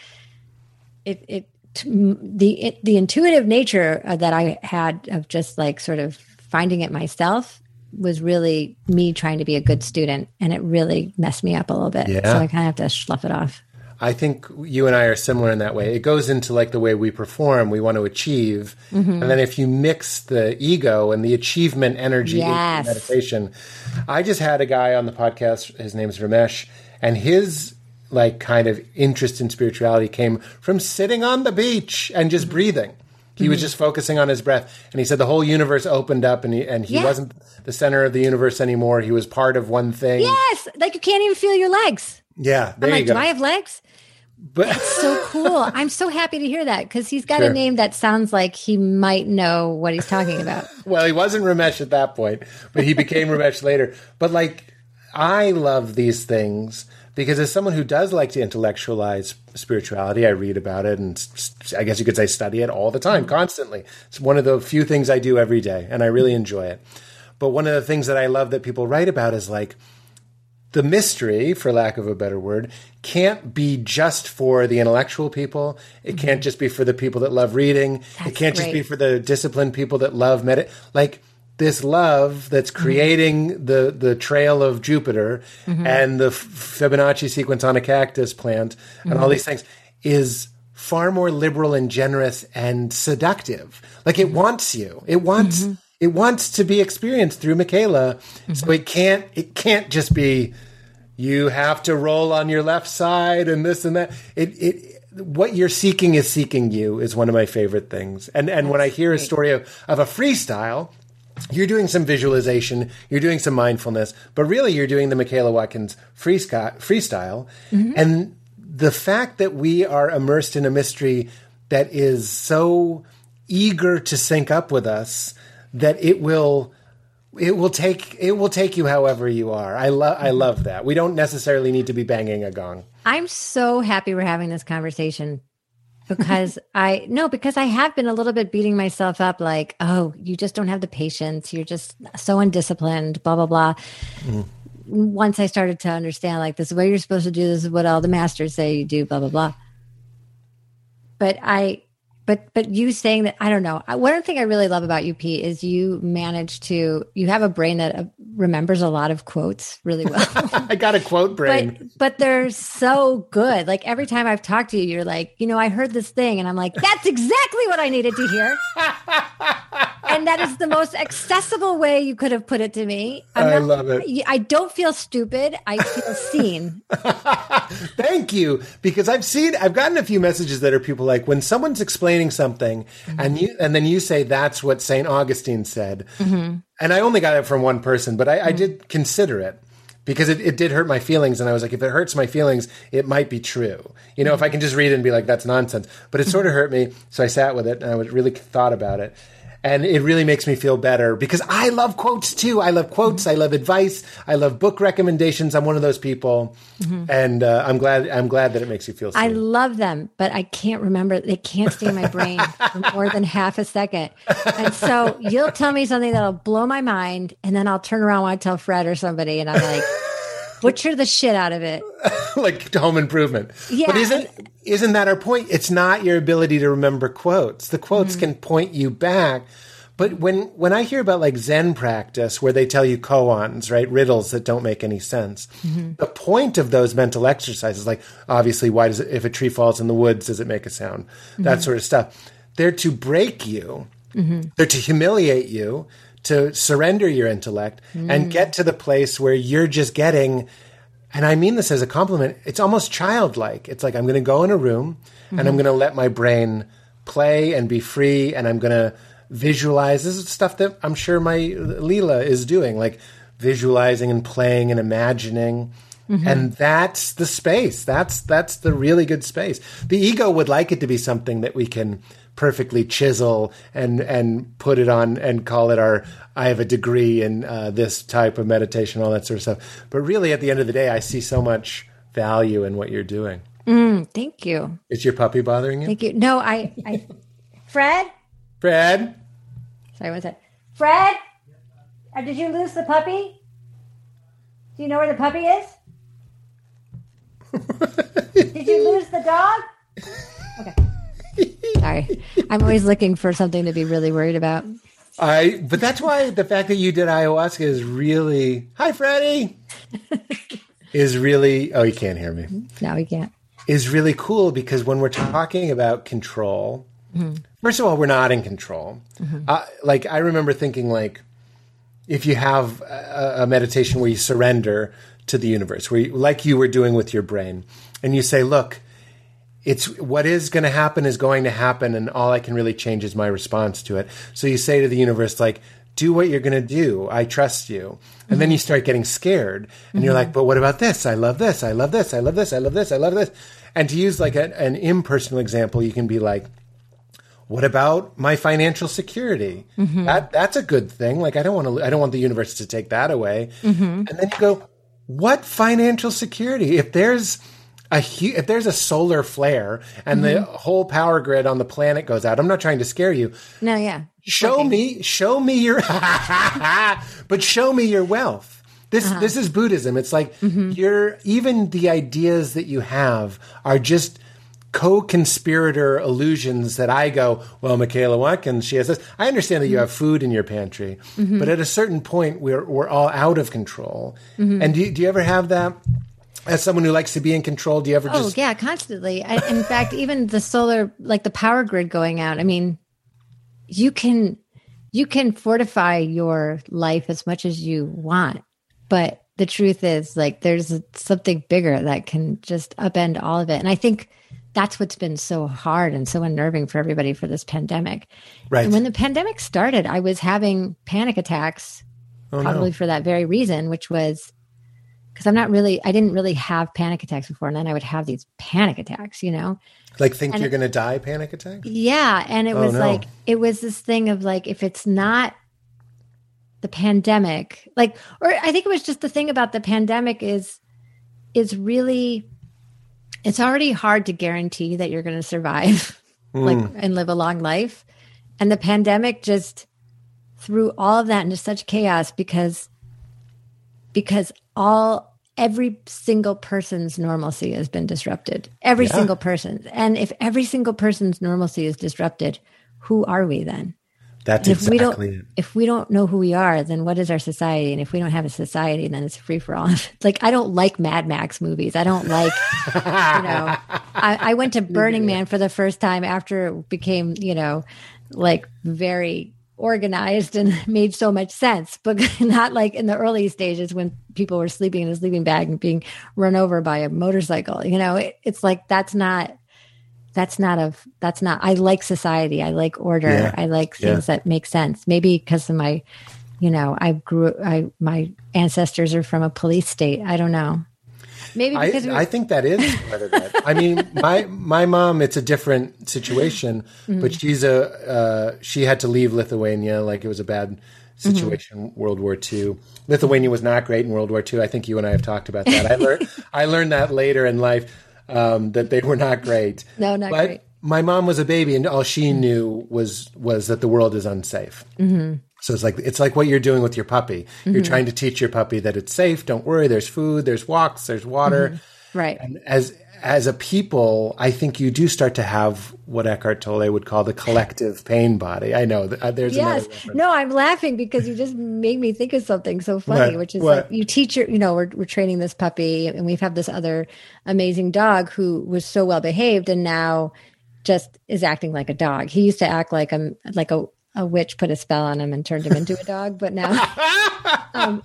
it, it, the, it, the intuitive nature uh, that I had of just like sort of finding it myself was really me trying to be a good student. And it really messed me up a little bit. Yeah. So I kind of have to slough it off. I think you and I are similar in that way. It goes into like the way we perform, we want to achieve. Mm-hmm. And then if you mix the ego and the achievement energy Yes. into meditation. I just had a guy on the podcast, his name's Ramesh, and his like kind of interest in spirituality came from sitting on the beach and just breathing. He Mm-hmm. was just focusing on his breath, and he said the whole universe opened up, and he and he Yeah. wasn't the center of the universe anymore. He was part of one thing. Yes. Like you can't even feel your legs. Yeah, there I'm you like, go. do I have legs? but so cool. I'm so happy to hear that because he's got Sure. a name that sounds like he might know what he's talking about. Well, he wasn't Ramesh at that point, but he became Ramesh later. But like, I love these things because as someone who does like to intellectualize spirituality, I read about it and I guess you could say study it all the time, constantly. It's one of the few things I do every day and I really enjoy it. But one of the things that I love that people write about is like the mystery, for lack of a better word, can't be just for the intellectual people. It mm-hmm. can't just be for the people that love reading. That's it can't great. just be for the disciplined people that love medit. Like this love that's mm-hmm. creating mm-hmm. the the trail of Jupiter mm-hmm. and the Fibonacci sequence on a cactus plant and all mm-hmm. these things is far more liberal and generous and seductive. Like it wants you. It wants mm-hmm. it wants to be experienced through Michaela. So it can't it can't just be you have to roll on your left side and this and that. It it what you're seeking is seeking you is one of my favorite things. And and That's when I hear great. a story of, of a freestyle you're doing some visualization, you're doing some mindfulness, but really you're doing the Michaela Watkins freestyle. Mm-hmm. And the fact that we are immersed in a mystery that is so eager to sync up with us that it will it will take it will take you however you are. I love I love that. We don't necessarily need to be banging a gong. I'm so happy we're having this conversation because I no, because I have been a little bit beating myself up like, oh, you just don't have the patience. You're just so undisciplined, blah, blah, blah. Mm. Once I started to understand like this is what you're supposed to do, this is what all the masters say you do, blah, blah, blah. But I but but you saying that i don't know. One thing i really love about you pete is you manage to you have a brain that uh, remembers a lot of quotes really well. I got a quote brain. but, but they're so good. Like every time i've talked to you you're like you know i heard this thing and i'm like that's exactly what i needed to hear. And that is the most accessible way you could have put it to me. I'm i not, love it. i don't feel stupid. I feel seen. Thank you because i've seen i've gotten a few messages that are people like when someone's explaining explaining something mm-hmm. and you and then you say that's what Saint Augustine said. Mm-hmm. And I only got it from one person, but I, mm-hmm. I did consider it because it, it did hurt my feelings. And I was like, if it hurts my feelings, it might be true. You know, if I can just read it and be like, that's nonsense. But it sort of hurt me. So I sat with it and I really thought about it and it really makes me feel better because I love quotes too. I love quotes. Mm-hmm. I love advice. I love book recommendations. I'm one of those people, mm-hmm. and uh, I'm glad. I'm glad that it makes you feel. Seen. I love them, but I can't remember. They can't stay in my brain for more than half a second. And so you'll tell me something that'll blow my mind, and then I'll turn around and I tell Fred or somebody, and I'm like. Butcher the shit out of it. like home improvement. Yeah. But isn't isn't that our point? It's not your ability to remember quotes. The quotes mm-hmm. can point you back. But when when I hear about like Zen practice where they tell you koans, right, riddles that don't make any sense, mm-hmm. the point of those mental exercises, like obviously, why does it, if a tree falls in the woods, does it make a sound? Mm-hmm. That sort of stuff. They're to break you. Mm-hmm. They're to humiliate you to surrender your intellect mm. and get to the place where you're just getting and I mean this as a compliment, it's almost childlike. It's like I'm going to go in a room mm-hmm. and I'm mm-hmm. going to let my brain play and be free and I'm going to visualize. This is stuff that I'm sure my Leela is doing, like visualizing and playing and imagining. Mm-hmm. And that's the space. That's that's the really good space. The ego would like it to be something that we can perfectly chisel and and put it on and call it our I have a degree in uh, this type of meditation, all that sort of stuff. But really, at the end of the day, I see so much value in what you're doing. Mm, thank you. Is your puppy bothering you? Thank you. No, I, I Fred. Fred. Sorry, what's that? Fred. Uh, did you lose the puppy? Do you know where the puppy is? did you lose the dog? Okay. Sorry. I'm always looking for something to be really worried about. I but that's why the fact that you did ayahuasca is really Hi Freddie. is really oh you can't hear me. No, he can't. Is really cool because when we're talking about control, mm-hmm. first of all, we're not in control. Mm-hmm. Uh, like I remember thinking like if you have a, a meditation where you surrender to the universe, where you, like you were doing with your brain, and you say, look, it's what is going to happen is going to happen and all i can really change is my response to it. So you say to the universe like do what you're going to do. I trust you. And mm-hmm. then you start getting scared and mm-hmm. you're like but what about this? I love this. I love this. I love this. I love this. I love this. And to use like a, an impersonal example you can be like what about my financial security? Mm-hmm. that that's a good thing. Like i don't want to i don't want the universe to take that away. Mm-hmm. and then you go what financial security? If there's a hu- if there's a solar flare and the mm-hmm. whole power grid on the planet goes out? I'm not trying to scare you. No, yeah. Show me, show me your, but show me your wealth. This uh-huh. this is Buddhism. It's like mm-hmm. you're even the ideas that you have are just co-conspirator illusions that I go, well, Michaela Watkins, she has this. I understand that you mm-hmm. have food in your pantry, but at a certain point, we're we're all out of control. And do you, do you ever have that? As someone who likes to be in control, do you ever Oh just yeah, constantly. I, in fact, even the solar, like the power grid going out. I mean, you can you can fortify your life as much as you want, but the truth is, like, there's something bigger that can just upend all of it. And I think that's what's been so hard and so unnerving for everybody for this pandemic. right? And when the pandemic started, I was having panic attacks, Oh, no. probably for that very reason, which was because I'm not really, I didn't really have panic attacks before. And then I would have these panic attacks, you know? like think and you're going to die, panic attack. Yeah. And it Oh, was no. like, it was this thing of like, if it's not the pandemic, like, or I think it was just the thing about the pandemic is, is really, it's already hard to guarantee that you're going to survive like hmm. and live a long life. And the pandemic just threw all of that into such chaos because because all every single person's normalcy has been disrupted. Every Yeah. single person. And if every single person's normalcy is disrupted, who are we then? That's And if we exactly don't it. if we don't know who we are, then what is our society? And if we don't have a society, then it's free for all. like I don't like Mad Max movies. I don't like you know I, I went to Burning Man for the first time after it became, you know, like very organized and made so much sense, but not like in the early stages when people were sleeping in a sleeping bag and being run over by a motorcycle. You know, it, it's like that's not that's not a that's not i like society i like order Yeah. i like Yeah. things that make sense maybe because of my you know i grew i my ancestors are from a police state i don't know maybe I, we I think that is part of that. I mean, my my mom, it's a different situation, Mm-hmm. but she's a uh, she had to leave Lithuania, like it was a bad situation. World War II. Lithuania was not great in World War II. I think you and I have talked about that. I learned I learned that later in life um, that they were not great. No, not but great. My mom was a baby, and all she knew was was that the world is unsafe. Mm-hmm. So it's like it's like what you're doing with your puppy. You're trying to teach your puppy that it's safe. Don't worry. There's food. There's walks. There's water. right And as as a people, I think you do start to have what Eckhart Tolle would call the collective pain body. I know that uh, there's yes no i'm laughing because you just made me think of something so funny What? which is What? like you teach your you know we're, we're training this puppy and we've had this other amazing dog who was so well behaved and now just is acting like a dog he used to act like a like a a witch put a spell on him and turned him into a dog but now um,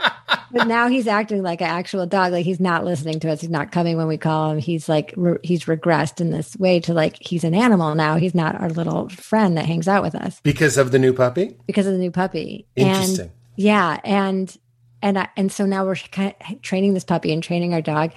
but now he's acting like an actual dog like he's not listening to us he's not coming when we call him he's like re- he's regressed in this way to like he's an animal now he's not our little friend that hangs out with us because of the new puppy. because of the new puppy. Interesting. And yeah, and and I, and so now we're kind of training this puppy and training our dog,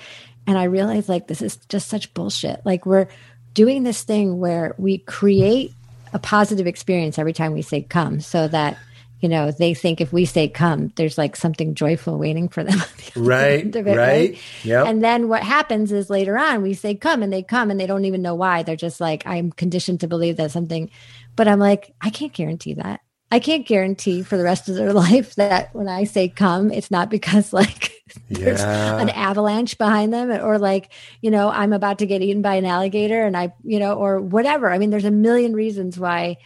and I realize like this is just such bullshit. Like we're doing this thing where we create a positive experience every time we say come, so that you know they think if we say come, there's like something joyful waiting for them. the Right, it, right. Yep. And then what happens is later on we say come and they come and they don't even know why. They're just like, I'm conditioned to believe that something, but I'm like, I can't guarantee that. I can't guarantee for the rest of their life that when I say come, it's not because like there's Yeah. an avalanche behind them or like, you know, I'm about to get eaten by an alligator and I, you know, or whatever. I mean, there's a million reasons why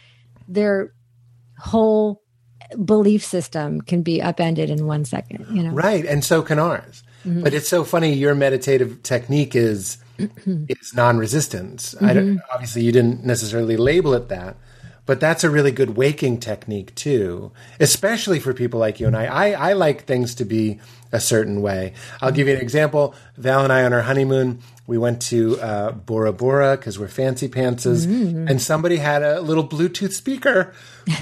their whole belief system can be upended in one second, you know? Right, and so can ours. Mm-hmm. But it's so funny. Your meditative technique is is non-resistance. I Mm-hmm. don't, obviously, you didn't necessarily label it that, but that's a really good waking technique too, especially for people like you and I. I, I like things to be a certain way. I'll give you an example. Val and I on our honeymoon, we went to uh, Bora Bora because we're fancy pantses, Mm-hmm. and somebody had a little Bluetooth speaker,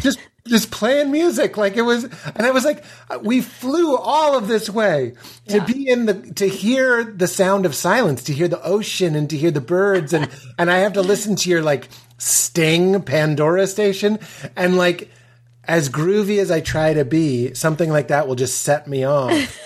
just just playing music like it was, and I was like, we flew all of this way to be in the to hear the sound of silence, to hear the ocean, and to hear the birds, and and I have to listen to your like Sting Pandora station, and like as groovy as I try to be, something like that will just set me off.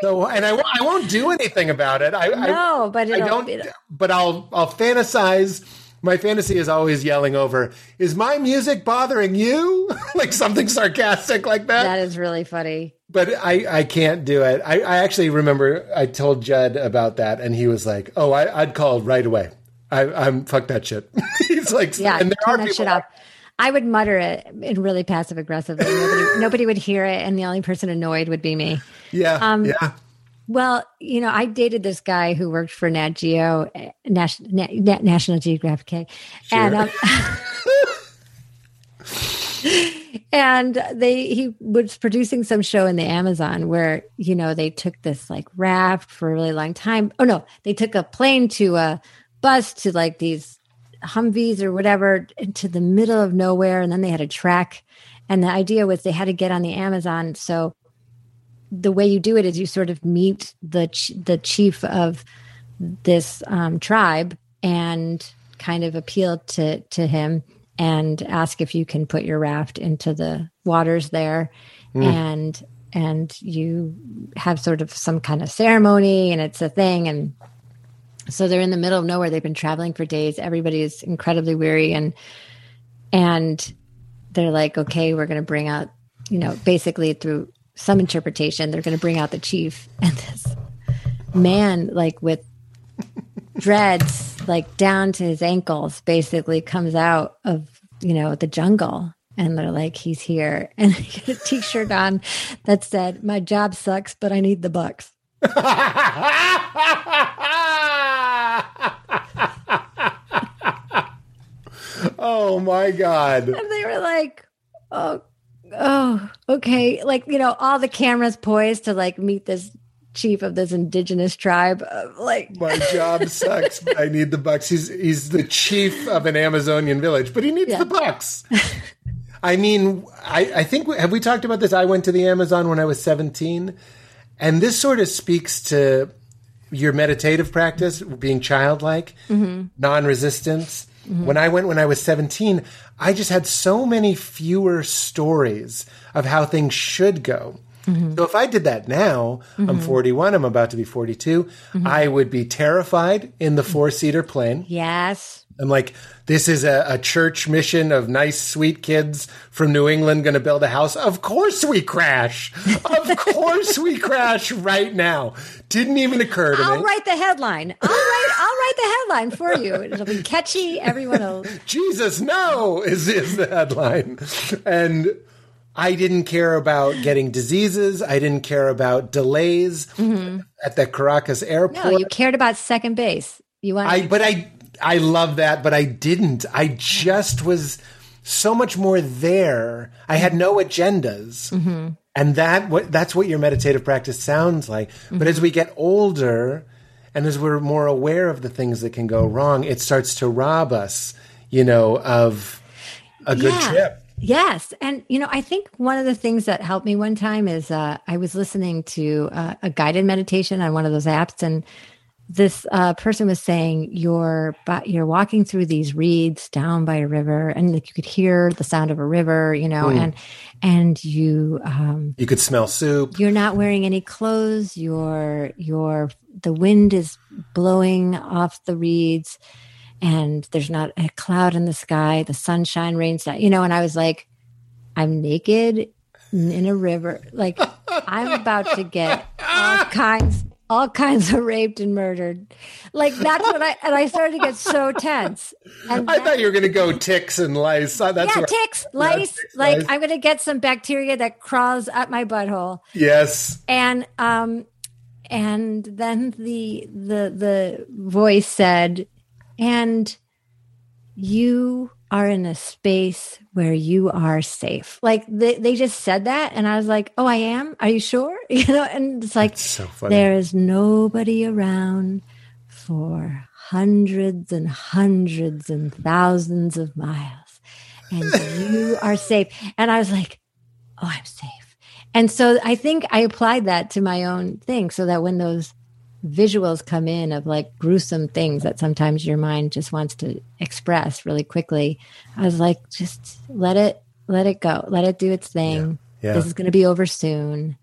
so, and I, won't- I won't do anything about it. I, I No, but I don't. it'll- But I'll I'll fantasize. My fantasy is always yelling over. Is my music bothering you? like something sarcastic like that. that is really funny. but I, I can't do it. I, I actually remember I told Judd about that, and he was like, "Oh, I, I'd call right away. I, I'm fuck that shit." He's like, Yeah, and there turn that shit off. I would mutter it in really passive aggressively. Nobody, nobody would hear it, and the only person annoyed would be me. Yeah, Um, yeah. Well, you know, I dated this guy who worked for Nat Geo, eh, Nas- Na- Na- National Geographic, eh? and um, and they he was producing some show in the Amazon where you know they took this like raft for a really long time. Oh no, they took a plane to a bus to like these Humvees or whatever into the middle of nowhere, and then they had a track. And the idea was they had to get on the Amazon, so the way you do it is you sort of meet the ch- the chief of this um, tribe and kind of appeal to to him and ask if you can put your raft into the waters there. And and you have sort of some kind of ceremony and it's a thing. And so they're in the middle of nowhere. They've been traveling for days. Everybody is incredibly weary and and they're like okay we're going to bring out you know basically through some interpretation. They're going to bring out the chief and this man like with dreads like down to his ankles basically comes out of you know the jungle. And they're like he's here. And he had a t-shirt on that said my job sucks but i need the bucks. Oh my god! and they were like oh oh okay like you know all the cameras poised to like meet this chief of this indigenous tribe uh, like My job sucks, but I need the bucks. He's he's the chief of an Amazonian village, but he needs Yeah. the bucks. I mean, I, I think have we talked about this? I went to the Amazon when I was seventeen, and this sort of speaks to your meditative practice, being childlike, non-resistance. Mm-hmm. When I went when I was 17, I just had so many fewer stories of how things should go. Mm-hmm. So if I did that now, I'm mm-hmm. 41, I'm about to be 42, I would be terrified in the four-seater plane. yes I'm like, this is a, a church mission of nice, sweet kids from New England going to build a house. Of course we crash. Of course we crash right now. Didn't even occur to I'll me. write the headline. I'll write. I'll write the headline for you. It'll be catchy. Everyone will. Jesus, no, is, is the headline. And I didn't care about getting diseases. I didn't care about delays at the Caracas airport. Mm-hmm. No, you cared about second base. You want. I but I I love that, but I didn't. I just was so much more there. I had no agendas. Mm-hmm. And that what that's what your meditative practice sounds like. But Mm-hmm. as we get older and as we're more aware of the things that can go wrong, it starts to rob us, you know, of a good Yeah. trip. Yes, and you know, I think one of the things that helped me one time is uh, I was listening to uh, a guided meditation on one of those apps, and this uh, person was saying you're you're walking through these reeds down by a river, and like you could hear the sound of a river, you know, and and you um, You could smell soup. you're not wearing any clothes. You're you're the wind is blowing off the reeds and there's not a cloud in the sky. The sunshine rains down you know and i was like i'm naked in a river. Like i'm about to get all kinds all kinds of raped and murdered like that's what i and i started to get so tense and I that- thought you were going to go ticks and lice. That's yeah, ticks, lice. ticks, like lice. I'm gonna get some bacteria that crawls up my butthole Yes. and um and then the the the voice said and you are in a space where you are safe. Like they, they just said that and i was like oh i am? Are you sure? You know and it's like so there is nobody around for hundreds and hundreds and thousands of miles and you are safe. And i was like oh i'm safe. And so I think I applied that to my own thing so that when those visuals come in of like gruesome things that sometimes your mind just wants to express really quickly, I was like, just let it let it go. Let it do its thing. Yeah. Yeah. This is going to be over soon.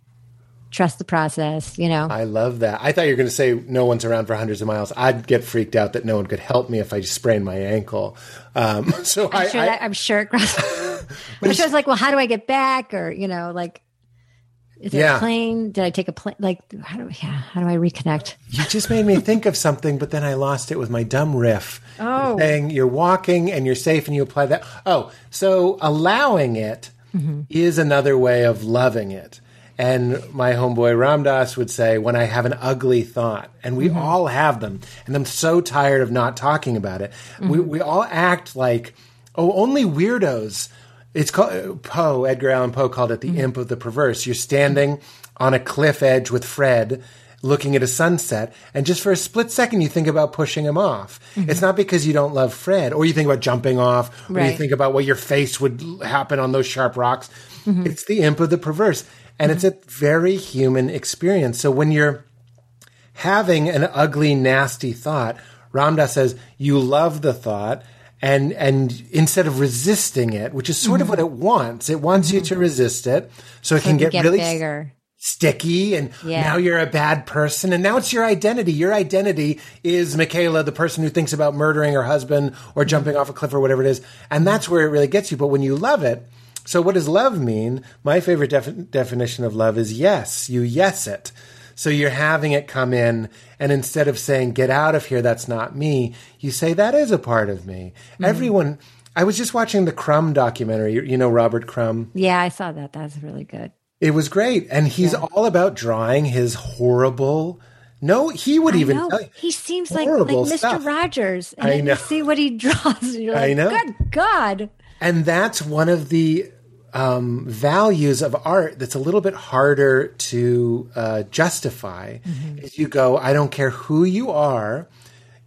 trust the process. You know, I love that. I thought you were going to say no one's around for hundreds of miles. I'd get freaked out that no one could help me if I just sprained my ankle. Um, so I'm I, sure I- that, I'm sure it crossed. I'm sure it's like, well, how do I get back? Or you know, like, is Yeah. a plane? Did I take a plane? Like, how do yeah, how do I reconnect? You just made me think of something, but then I lost it with my dumb riff. Oh. Saying you're walking and you're safe and you apply that. Oh, so allowing it mm-hmm. is another way of loving it. And my homeboy Ram Dass would say, when I have an ugly thought, and we mm-hmm. all have them, and I'm so tired of not talking about it, we, mm-hmm. we all act like, oh, only weirdos. It's called Poe, Edgar Allan Poe called it the mm-hmm. imp of the perverse. You're standing on a cliff edge with Fred, looking at a sunset, and just for a split second, you think about pushing him off. Mm-hmm. It's not because you don't love Fred, or you think about jumping off, or you think about what your face would happen on those sharp rocks. Mm-hmm. It's the imp of the perverse, and it's a very human experience. So when you're having an ugly, nasty thought, Ram Dass says you love the thought. And, and instead of resisting it, which is sort of what mm-hmm. it wants, it wants you to mm-hmm. resist it so it can get, get really bigger. sticky and Yeah. now you're a bad person and now it's your identity. Your identity is michaela the person who thinks about murdering her husband or mm-hmm. jumping off a cliff or whatever it is and that's where it really gets you. But when you love it so what does love mean? My favorite defi- definition of love is yes you yes it so you're having it come in and instead of saying get out of here that's not me you say that is a part of me mm-hmm. everyone i was just watching the crumb documentary you, you know robert crumb Yeah, I saw that. That's really good. it was great. And he's all about drawing his horrible. No, he would even No, tell you. he seems like like Mr. stuff. Rogers. And I then know. you see what he draws. Like, I know. Good God. And that's one of the um, values of art that's a little bit harder to uh, justify. Is you go, I don't care who you are,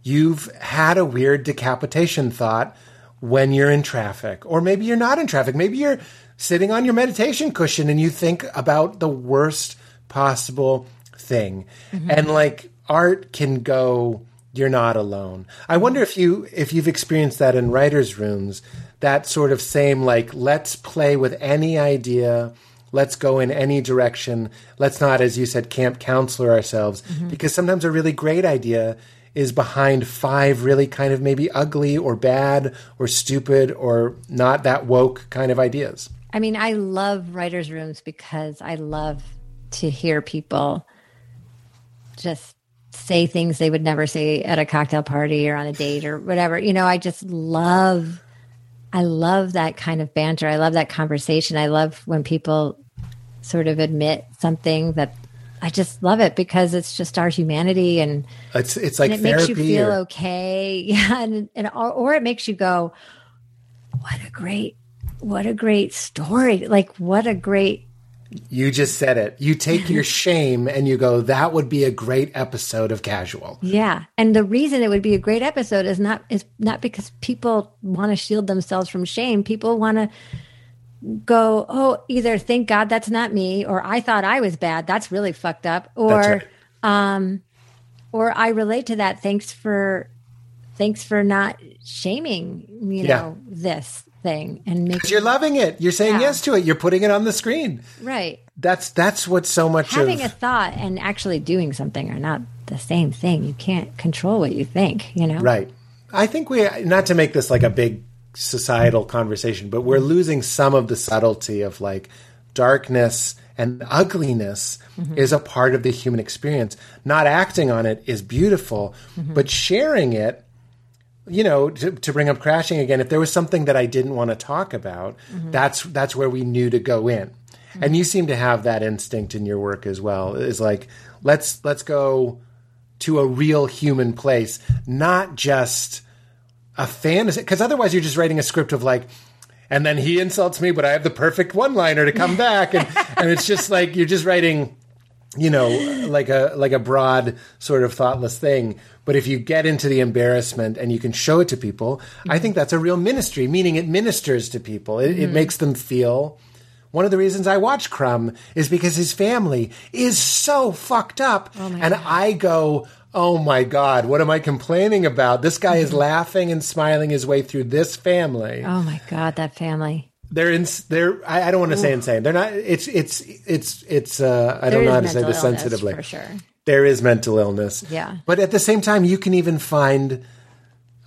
you've had a weird decapitation thought when you're in traffic, or maybe you're not in traffic. Maybe you're sitting on your meditation cushion and you think about the worst possible thing. And like art can go you're not alone. I wonder if you if you've experienced that in writers rooms, that sort of same like let's play with any idea, let's go in any direction. Let's not as you said camp counselor ourselves mm-hmm. because sometimes a really great idea is behind five really kind of maybe ugly or bad or stupid or not that woke kind of ideas. I mean, I love writers' rooms because I love to hear people just say things they would never say at a cocktail party or on a date or whatever. You know, I just love I love that kind of banter. I love that conversation. I love when people sort of admit something that I just love it because it's just our humanity and, It's it's like it makes you feel or- okay. Yeah. And, and or, or it makes you go, what a great, what a great story. Like, what a great You just said it. You take your shame and you go, that would be a great episode of Casual. Yeah. And the reason it would be a great episode is not is not because people want to shield themselves from shame. People want to go, "Oh, either thank God that's not me or I thought I was bad. That's really fucked up." Or right. Um, or I relate to that. Thanks for thanks for not shaming, you Yeah. know, this thing and making You're loving it. You're saying Yeah. yes to it. You're putting it on the screen. right. That's that's what so much Having of a thought and actually doing something are not the same thing. You can't control what you think, you know. right. I think we not to make this like a big societal conversation, but we're losing some of the subtlety of like darkness and ugliness mm-hmm. is a part of the human experience. Not acting on it is beautiful, mm-hmm. but sharing it you know, to, to bring up crashing again, if there was something that I didn't want to talk about, mm-hmm. that's that's where we knew to go in. Mm-hmm. And you seem to have that instinct in your work as well. Is like let's let's go to a real human place, not just a fantasy. Because otherwise, you're just writing a script of like, and then he insults me, but I have the perfect one-liner to come back, and and it's just like you're just writing you know like a like a broad sort of thoughtless thing but if you get into the embarrassment and you can show it to people i think that's a real ministry meaning it ministers to people it, it makes them feel one of the reasons i watch crumb is because his family is so fucked up and i go oh my god what am i complaining about this guy is laughing and smiling his way through this family Oh my God, that family. they're in they're I, I don't want to say insane. They're not. It's it's it's it's. uh I There don't know how to say this sensitively. for sure. There is mental illness. Yeah. But at the same time, you can even find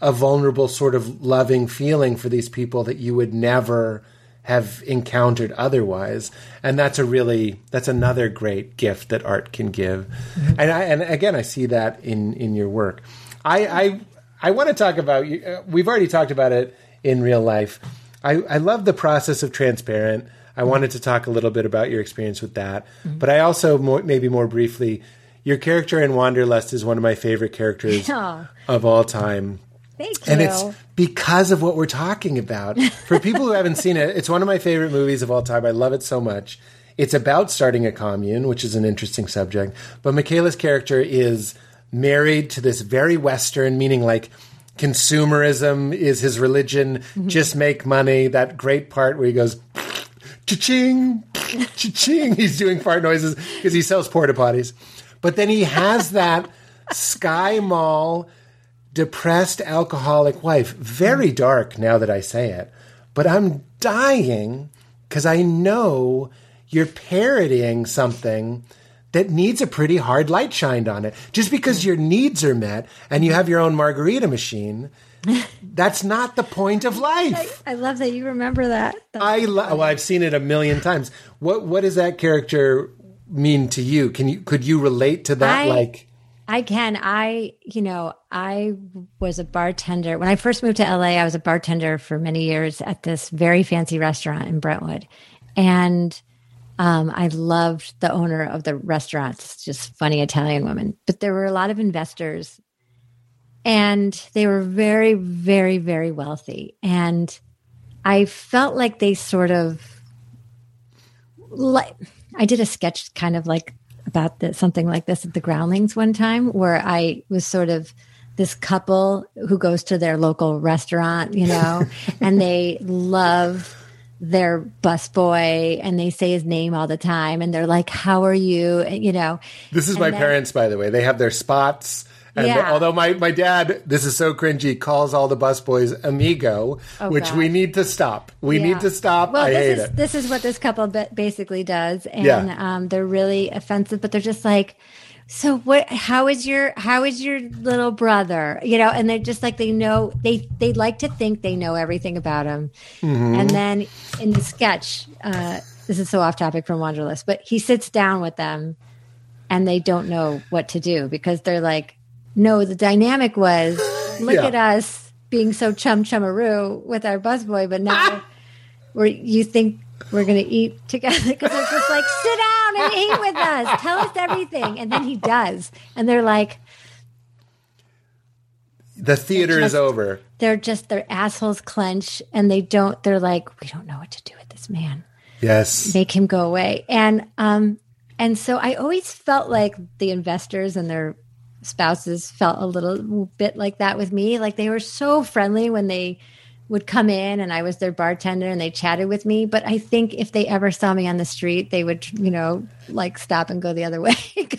a vulnerable sort of loving feeling for these people that you would never have encountered otherwise. And that's a really that's another great gift that art can give. And I, and again i see that in in your work. I i i want to talk about you uh, we've already talked about it in real life. I i love the process of transparent. I wanted to talk a little bit about your experience with that. But i also more, maybe more briefly your character in wanderlust is one of my favorite characters Aw. of all time Thank you. and it's because of what we're talking about. For people who haven't seen it, it's one of my favorite movies of all time. I love it so much. It's about starting a commune, which is an interesting subject. But Michaela's character is married to this very Western, meaning like consumerism is his religion, mm-hmm. just make money. That great part where he goes, cha-ching, cha-ching. He's doing fart noises because he sells porta potties. But then he has that Sky Mall depressed alcoholic wife. Very dark now that I say it. But I'm dying because I know you're parodying something that needs a pretty hard light shined on it. Just because your needs are met and you have your own margarita machine, that's not the point of life. I love that you remember that. That's I lo- well, I've seen it a million times. What what is that character mean to you? Can you could you relate to that? I- like I can. I, you know, I was a bartender. When I first moved to LA, I was a bartender for many years at this very fancy restaurant in Brentwood. And um, I loved the owner of the restaurant, It's just funny Italian woman. But there were a lot of investors and they were very, very, very wealthy. And I felt like they sort of like I did a sketch kind of like about the, something like this at the Groundlings one time, where I was sort of this couple who goes to their local restaurant, you know, and they love their busboy and they say his name all the time and they're like, "How are you?" And, you know, This is my then- parents, by the way. They have their spots. And Yeah. although my, my dad, this is so cringy, calls all the busboys amigo, which God. we need to stop. We Oh, Yeah. need to stop. Well, I this hate is it. this is what this couple basically does, and Yeah. um, they're really offensive. But they're just like, so what? How is your how is your little brother? You know, and they're just like they know they they like to think they know everything about him, Mm-hmm. and then in the sketch, uh, this is so off topic from Wanderlust, but he sits down with them, and they don't know what to do because they're like, no, the dynamic was look Yeah. at us being so chum chumaroo with our busboy, but now where you think we're going to eat together? Because they're just like sit down and eat with us. Tell us everything. And then he does. And they're like the theater is just- over. they're just their assholes clench and they don't they're like we don't know what to do with this man. Yes. make him go away. And um and so i always felt like the investors and their spouses felt a little bit like that with me. Like they were so friendly when they would come in and i was their bartender and they chatted with me. But i think if they ever saw me on the street they would you know like stop and go the other way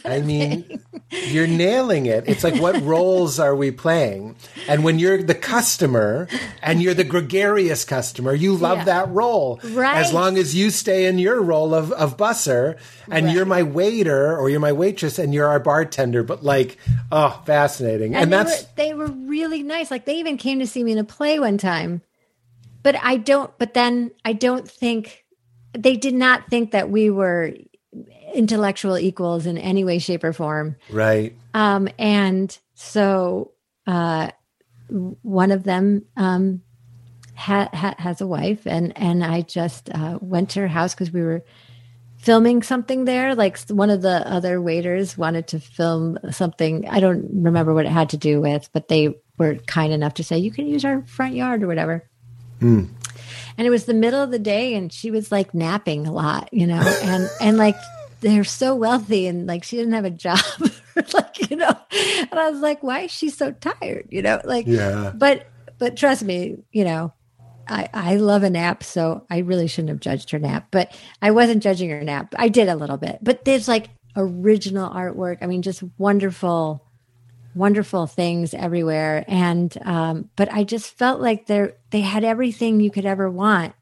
I mean, thing. you're nailing it. It's like, what roles are we playing? And when you're the customer and you're the gregarious customer, you love Yeah. that role. Right. As long as you stay in your role of, of busser and Right. you're my waiter or you're my waitress and you're our bartender. But like, oh, fascinating. And, they that's, were, they were really nice. Like they even came to see me in a play one time. But I don't. But then I don't think they did not think that we were intellectual equals in any way, shape, or form. right. Um, and so uh, one of them um, ha- ha- has a wife, and and I just uh, went to her house because we were filming something there. Like one of the other waiters wanted to film something. I don't remember what it had to do with, but they were kind enough to say you can use our front yard or whatever. And it was the middle of the day, and she was like napping a lot, you know, and and like they're so wealthy, and like she didn't have a job, like you know, and I was like, why is she so tired, you know, like Yeah. but but trust me, you know, I I love a nap, so I really shouldn't have judged her nap, but I wasn't judging her nap. I did a little bit, but there's like original artwork. I mean, just wonderful wonderful things everywhere and um but i just felt like they're, they had everything you could ever want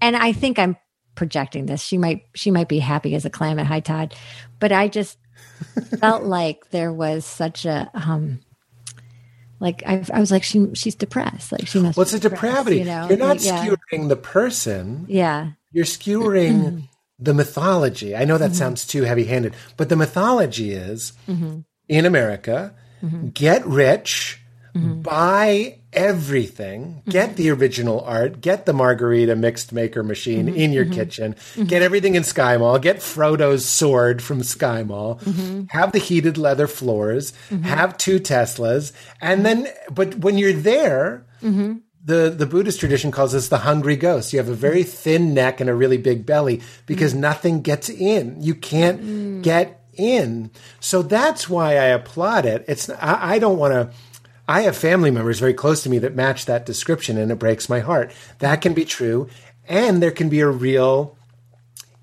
and I think I'm projecting this. She might she might be happy as a clam at high tide, but I just felt like there was such a um like I, I was like she she's depressed. Like she must. What's well, a depravity? You know? You're not like, yeah. skewering the person. Yeah. You're skewering the mythology. I know that mm-hmm. sounds too heavy handed, but the mythology is mm-hmm. in America, mm-hmm. get rich, mm-hmm. buy everything, get the original art, get the margarita mixed maker machine mm-hmm. in your mm-hmm. kitchen, get everything in Sky Mall, get Frodo's sword from Sky Mall, have the heated leather floors, have two Teslas, and then, but when you're there, the, the Buddhist tradition calls this the hungry ghost. You have a very thin neck and a really big belly because nothing gets in. You can't mm. get in. So that's why I applaud it. It's I, I don't want to. I have family members very close to me that match that description, and it breaks my heart. That can be true, and there can be a real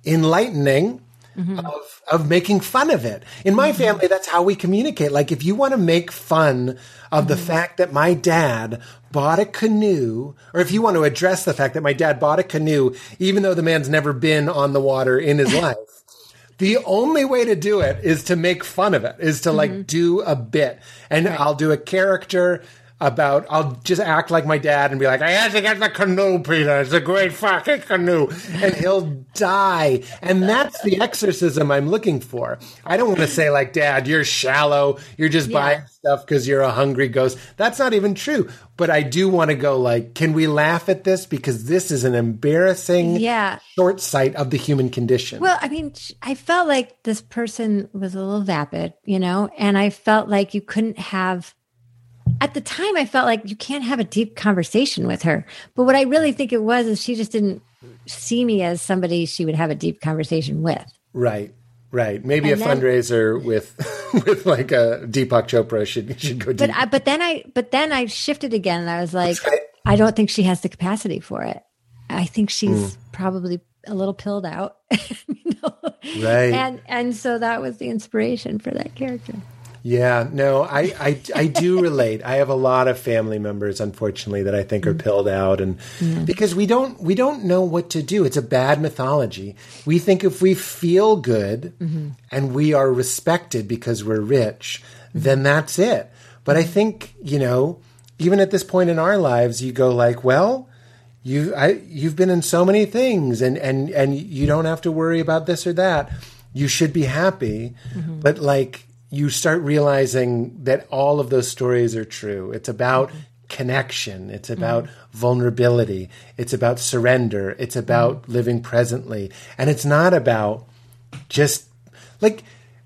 enlightening mm-hmm. of of making fun of it. In my mm-hmm. family, that's how we communicate. Like if you want to make fun of mm-hmm. the fact that my dad bought a canoe, or if you want to address the fact that my dad bought a canoe, even though the man's never been on the water in his life. The only way to do it is to make fun of it, is to like mm-hmm. do a bit. And right. I'll do a character about I'll just act like my dad and be like, I had to get the canoe, Peter. It's a great fucking canoe. And he'll die. And that's the exorcism I'm looking for. I don't want to say like, Dad, you're shallow. You're just yeah. buying stuff because you're a hungry ghost. That's not even true. But I do want to go like, can we laugh at this? Because this is an embarrassing yeah. short sight of the human condition. Well, I mean, I felt like this person was a little vapid, you know, and I felt like you couldn't have at the time I felt like you can't have a deep conversation with her. But what I really think it was is she just didn't see me as somebody she would have a deep conversation with. Right. Right. Maybe and a then, fundraiser with with like a Deepak Chopra should should go deep. But I, but then I but then I shifted again and I was like right. I don't think she has the capacity for it. I think she's mm. probably a little pilled out. you know? Right. And and so that was the inspiration for that character. Yeah, no, I, I, I do relate. I have a lot of family members, unfortunately, that I think are mm. pilled out, and yeah. because we don't we don't know what to do. It's a bad mythology. We think if we feel good mm-hmm. and we are respected because we're rich, mm-hmm. then that's it. But I think you know, even at this point in our lives, you go like, well, you I you've been in so many things, and and and you don't have to worry about this or that. You should be happy, mm-hmm. but like you start realizing that all of those stories are true. It's about mm-hmm. connection, it's about mm-hmm. vulnerability, it's about surrender, it's about mm-hmm. living presently. And it's not about just like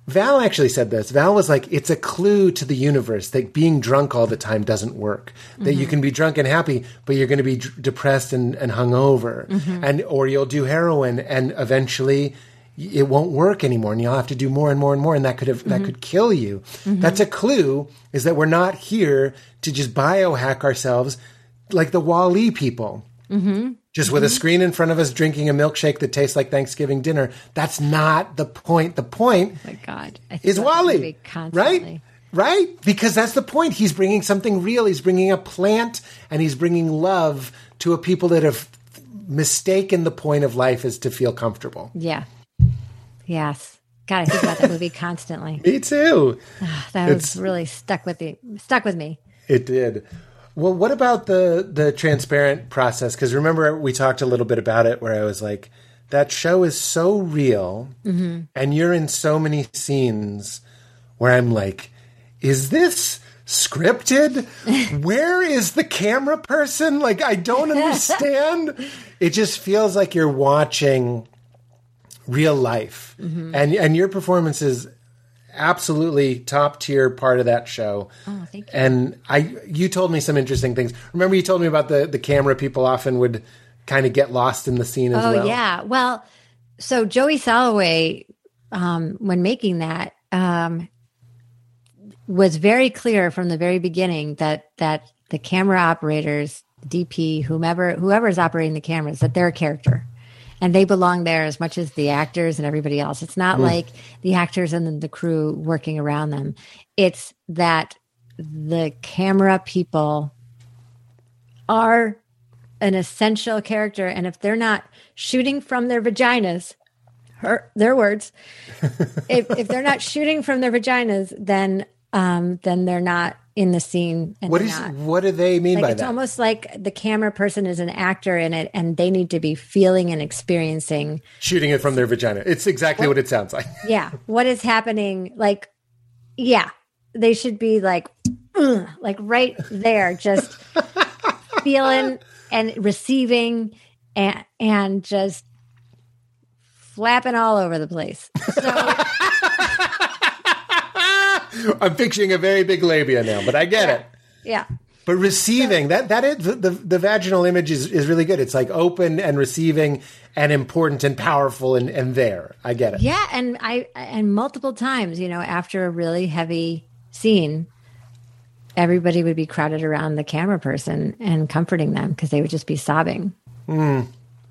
Val actually said this. Val was like, it's a clue to the universe that being drunk all the time doesn't work. That you mm-hmm. can be drunk and happy, but you're going to be d- depressed and, and hungover. Mm-hmm. And, or you'll do heroin and eventually it won't work anymore and you'll have to do more and more and more and that could have mm-hmm. that could kill you. Mm-hmm. that's a clue is that we're not here to just biohack ourselves like the WALL-E people. Mm-hmm. just with a mm-hmm. screen in front of us drinking a milkshake that tastes like thanksgiving dinner. That's not the point. The point oh my god. Is WALL-E right? right? Because that's the point. He's bringing something real. He's bringing a plant and he's bringing love to a people that have mistaken the point of life is to feel comfortable. Yeah Yes. God, I think about that movie constantly. me too. Oh, that it's, was really stuck with me. Stuck with me. It did. Well, what about the the transparent process? Because remember, we talked a little bit about it, where I was like, "That show is so real, mm-hmm. and you're in so many scenes where I'm like, is this?" scripted? Where is the camera person? Like, I don't understand. it just feels like you're watching real life. Mm-hmm. And and your performance is absolutely top tier part of that show. Oh, thank you. And I you told me some interesting things. Remember you told me about the the camera people often would kind of get lost in the scene as oh, well. Oh yeah. Well, so Joey Soloway um, when making that um, was very clear from the very beginning that that the camera operators, DP, whomever whoever is operating the cameras, that they're a character and they belong there as much as the actors and everybody else. It's not mm. like the actors and the crew working around them. It's that the camera people are an essential character, and if they're not shooting from their vaginas, her their words, if if they're not shooting from their vaginas, then um then they're not in the scene. And What not. what do they mean Like by it's that? It's almost like the camera person is an actor in it, and they need to be feeling and experiencing Shooting it from their vagina. It's exactly what it sounds like. yeah what is happening like yeah they should be like like right there just feeling and receiving and and just flapping all over the place so I'm picturing a very big labia now, but I get it. yeah But receiving that that is the, the the vaginal image is, is really good. It's like open and receiving and important and powerful and, and there. I get it. yeah and i and multiple times you know after a really heavy scene everybody would be crowded around the camera person and comforting them because they would just be sobbing hmm.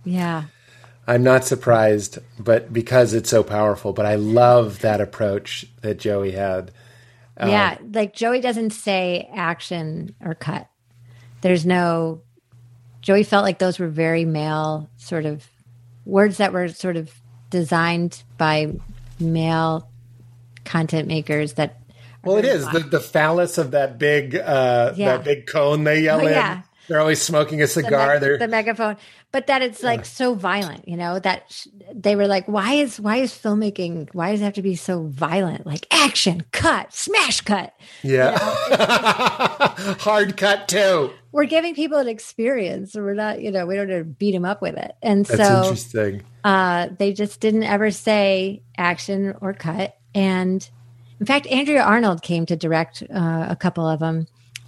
yeah I'm not surprised, but because it's so powerful. But I love that approach that Joey had. Yeah, like Joey doesn't say action or cut. There's no. Joey felt like those were very male sort of words that were sort of designed by male content makers. That Well, it is the the phallus of that big uh, Yeah. that big cone they yell Oh, in. yeah. They're always smoking a cigar. meg- They're the megaphone, but that it's like so violent. You know that sh- they were like, why is why is filmmaking? Why does it have to be so violent? Like action, cut, smash, cut. yeah, hard cut too. We're giving people an experience. We're not, you know, we don't beat them up with it. And That's so interesting. uh, they just didn't ever say action or cut. And in fact, Andrea Arnold came to direct uh, a couple of them.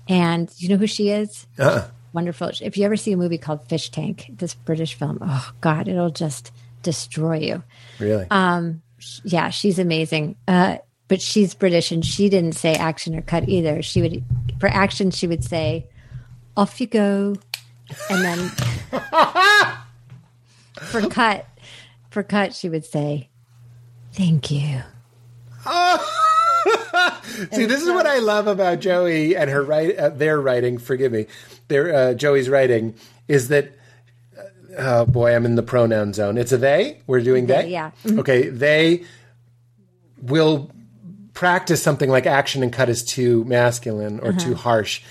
And you know who she is? Uh-uh. Wonderful. If you ever see a movie called Fish Tank, this British film, oh God, it'll just destroy you. Really? Um, yeah, she's amazing. Uh, but she's British and she didn't say action or cut either. She would, for action, she would say, off you go. And then for cut, for cut, she would say, thank you. See, this is what I love about Joey and her write, uh, their writing. Forgive me, their uh, Joey's writing is that. uh, Oh boy, I'm in the pronoun zone. It's a they. We're doing they. They, yeah. Mhm. Okay, they will practice something like action and cut is too masculine or too harsh.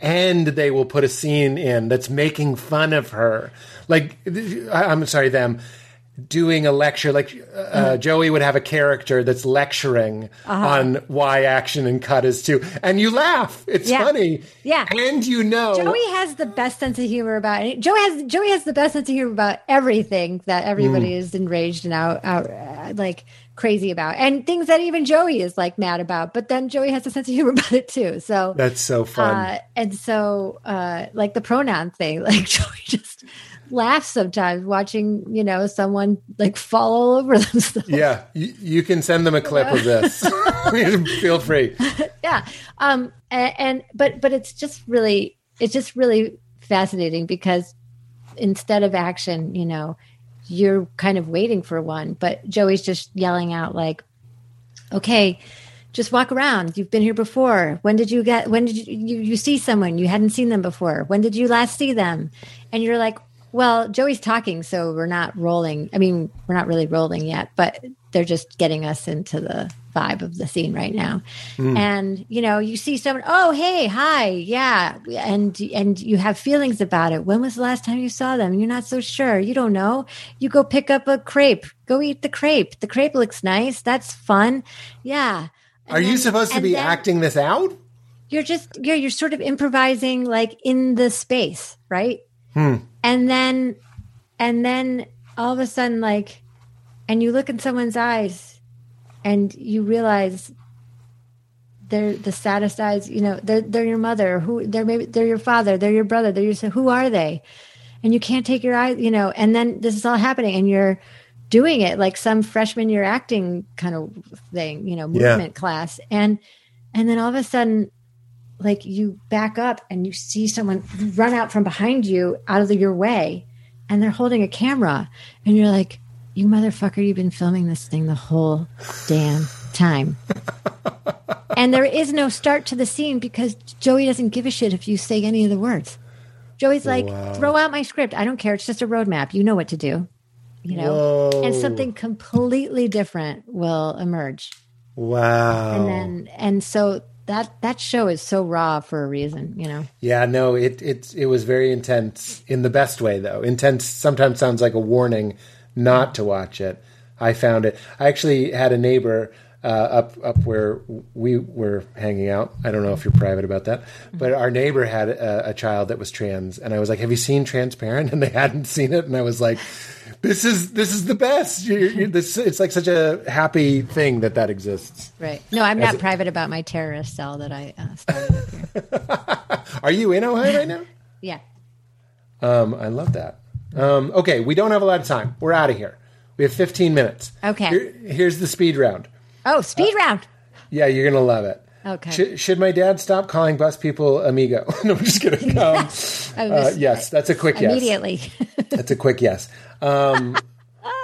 And they will put a scene in that's making fun of her. Like, I'm sorry, them doing a lecture. Like, uh, Joey would have a character that's lecturing on why action and cut is too. And you laugh. It's Yeah. funny. Yeah. And you know. Joey has the best sense of humor about it. Joey has Joey has the best sense of humor about everything that everybody is enraged and out, out uh, like crazy about, and things that even Joey is like mad about. But then Joey has a sense of humor about it too. So that's so fun. uh, and so uh, like the pronoun thing, like Joey just laughs sometimes watching you know someone like fall all over themselves. yeah. You, you can send them a clip of this. Feel free. yeah um and, and but but it's just really it's just really fascinating because instead of action you know you're kind of waiting for one but joey's just yelling out like okay just walk around you've been here before when did you get when did you you, you see someone you hadn't seen them before when did you last see them and you're like well joey's talking so we're not rolling. I mean we're not really rolling yet but they're just getting us into the vibe of the scene right now. Hmm. And you know you see someone oh hey hi yeah. And and you have feelings about it. When was the last time you saw them? You're not so sure. You don't know. You go pick up a crepe. Go eat the crepe. The crepe looks nice. That's fun. Yeah. And Are you supposed to be then acting this out? you're just you're you're sort of improvising like in the space right Hmm. and then and then all of a sudden like and you look in someone's eyes and you realize they're the saddest eyes you know they're they're your mother who they're maybe they're your father they're your brother they're your son who are they? And you can't take your eyes you know and then this is all happening and you're doing it like some freshman year acting kind of thing you know Yeah. movement class. And and then all of a sudden like you back up and you see someone run out from behind you out of the, your way and they're holding a camera and you're like you motherfucker you've been filming this thing the whole damn time and there is no start to the scene because joey doesn't give a shit if you say any of the words Joey's like, Wow. throw out my script. I don't care. It's just a roadmap. You know what to do. You know, and something completely different will emerge. Wow. And then, and so that that show is so raw for a reason. You know. Yeah, no, it it it was very intense in the best way though. Intense sometimes sounds like a warning not to watch it. I found it. I actually had a neighbor uh, up up where we were hanging out. I don't know if you're private about that, but our neighbor had a, a child that was trans, and I was like, "Have you seen Transparent?" And they hadn't seen it, and I was like, "This is this is the best." you you this it's like such a happy thing that that exists. Right. No, I'm not it- private about my terrorist cell that I uh, started up here. Are you in Ohio right now? Yeah. Um, I love that. Um, okay, we don't have a lot of time. We're out of here. We have 15 minutes. Okay. Here- here's the speed round. Oh, speed round. Yeah, you're gonna love it. Okay. Should, should my dad stop calling bus people amigo? no, I'm just kidding. Um, uh, yes, that's a quick yes. Immediately. That's a quick yes. Um,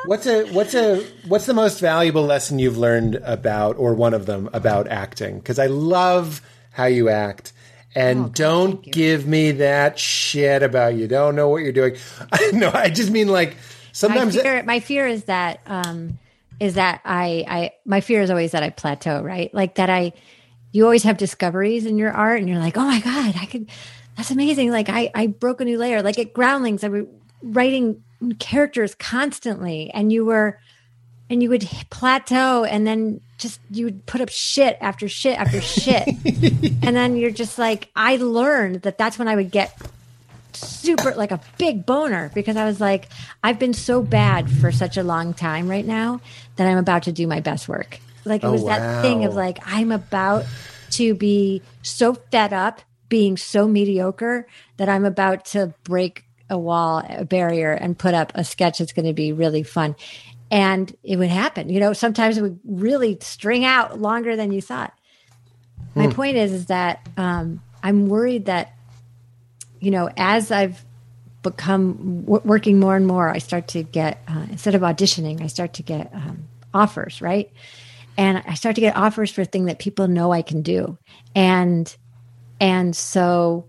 what's a what's a what's the most valuable lesson you've learned about, or one of them about acting? Because I love how you act. And don't give me that shit about you don't know what you're doing. no, I just mean like my sometimes fear, my fear is that um, is that I, I my fear is always that I plateau, right? Like that I you always have discoveries in your art and you're like, oh my God, I could that's amazing. Like I I broke a new layer. Like at Groundlings, I was writing characters constantly and you were and you would plateau and then just you would put up shit after shit after shit. And then you're just like i learned that that's when i would get super like a big boner because i was like i've been so bad for such a long time right now that i'm about to do my best work. Like it Oh, was that thing of like i'm about to be so fed up being so mediocre that i'm about to break a wall a barrier and put up a sketch that's going to be really fun. And it would happen you know sometimes it would really string out longer than you thought. My point is is that um, i'm worried that you know as i've become w- working more and more i start to get uh, instead of auditioning i start to get um, offers right? And i start to get offers for things that people know i can do. And and so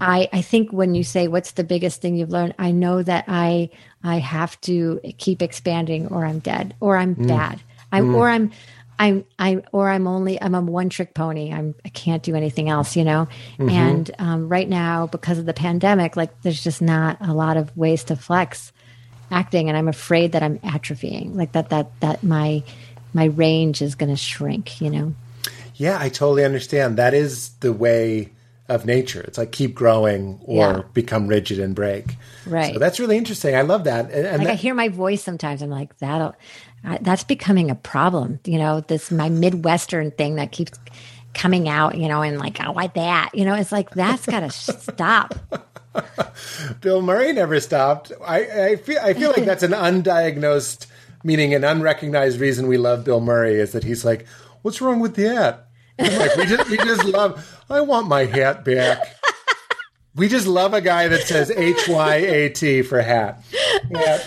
I, I think when you say what's the biggest thing you've learned, I know that I I have to keep expanding or I'm dead or I'm mm. bad. I'm mm. or I'm I'm I or I'm only I'm a one trick pony. I'm I can't do anything else, you know. Mm-hmm. And um, right now, because of the pandemic, like there's just not a lot of ways to flex acting, and I'm afraid that I'm atrophying, like that that that my my range is going to shrink, you know. Yeah, I totally understand. That is the way of nature. It's like keep growing or Yeah. become rigid and break. Right. So that's really interesting. I love that. And, and like I hear my voice sometimes. I'm like that'll I, that's becoming a problem. You know, this my midwestern thing that keeps coming out. You know, and like I like that. You know, it's like that's got to stop. Bill Murray never stopped. I, I feel I feel like that's an undiagnosed, meaning an unrecognized reason we love Bill Murray is that he's like, "What's wrong with the hat?" I'm like we just we just love. I want my hat back. We just love a guy that says H Y A T for hat. Yeah.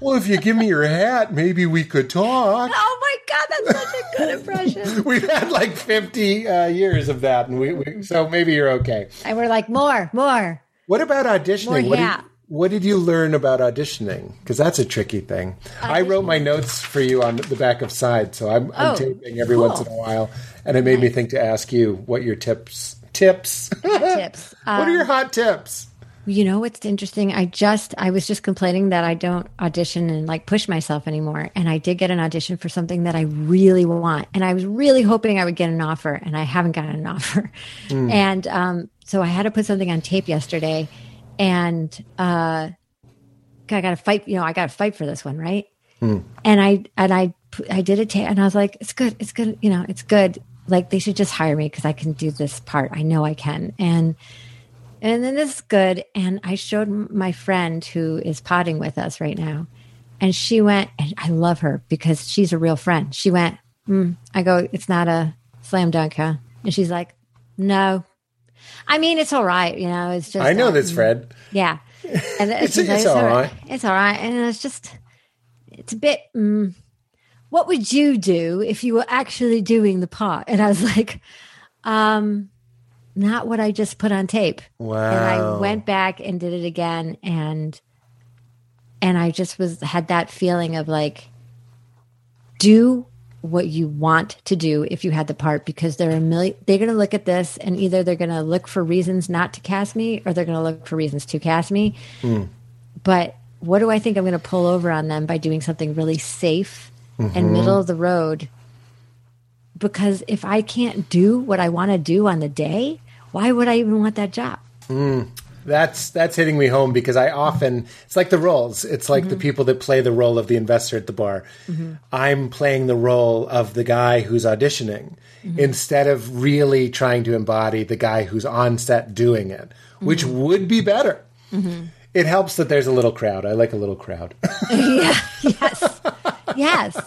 Well, if you give me your hat, maybe we could talk. Oh my god, that's such a good impression. We've had like 50 uh, years of that, and we, we so maybe you're okay. And we're like more, more. What about auditioning? More What did, yeah. what did you learn about auditioning? Because that's a tricky thing. I wrote my notes for you on the back of side, so I'm, I'm Oh, taping every cool. once in a while, and it made me think to ask you what your tips tips. Tips. what are your hot tips? You know what's interesting? I just I was just complaining that I don't audition and like push myself anymore. And I did get an audition for something that I really want. And I was really hoping I would get an offer and I haven't gotten an offer. And um so I had to put something on tape yesterday and uh I got to fight, you know, I got to fight for this one, right? And I and I I did a tape and I was like, it's good, it's good, you know, it's good. Like they should just hire me because I can do this part. I know I can. And and then this is good. And I showed my friend who is potting with us right now. And she went, and I love her because she's a real friend. She went, mm. I go, it's not a slam dunk, huh? And she's like, no. I mean, it's all right. You know, it's just. I know uh, this, Fred. Yeah. And It's- she's like, it's all right." It's all right. And it's just, it's a bit, mm, what would you do if you were actually doing the part? And I was like, um, not what I just put on tape. Wow. And I went back and did it again and and I just was had that feeling of like do what you want to do if you had the part because there are a million they're going to look at this and either they're going to look for reasons not to cast me or they're going to look for reasons to cast me. But what do I think I'm going to pull over on them by doing something really safe and mm-hmm. middle of the road? Because if I can't do what I want to do on the day, why would I even want that job? Mm. That's that's hitting me home because I often it's like the roles. It's like the mm-hmm. people that play the role of the investor at the bar. Mm-hmm. I'm playing the role of the guy who's auditioning instead of really trying to embody the guy who's on set doing it, which would be better. It helps that there's a little crowd. I like a little crowd. yeah. Yes. Yes.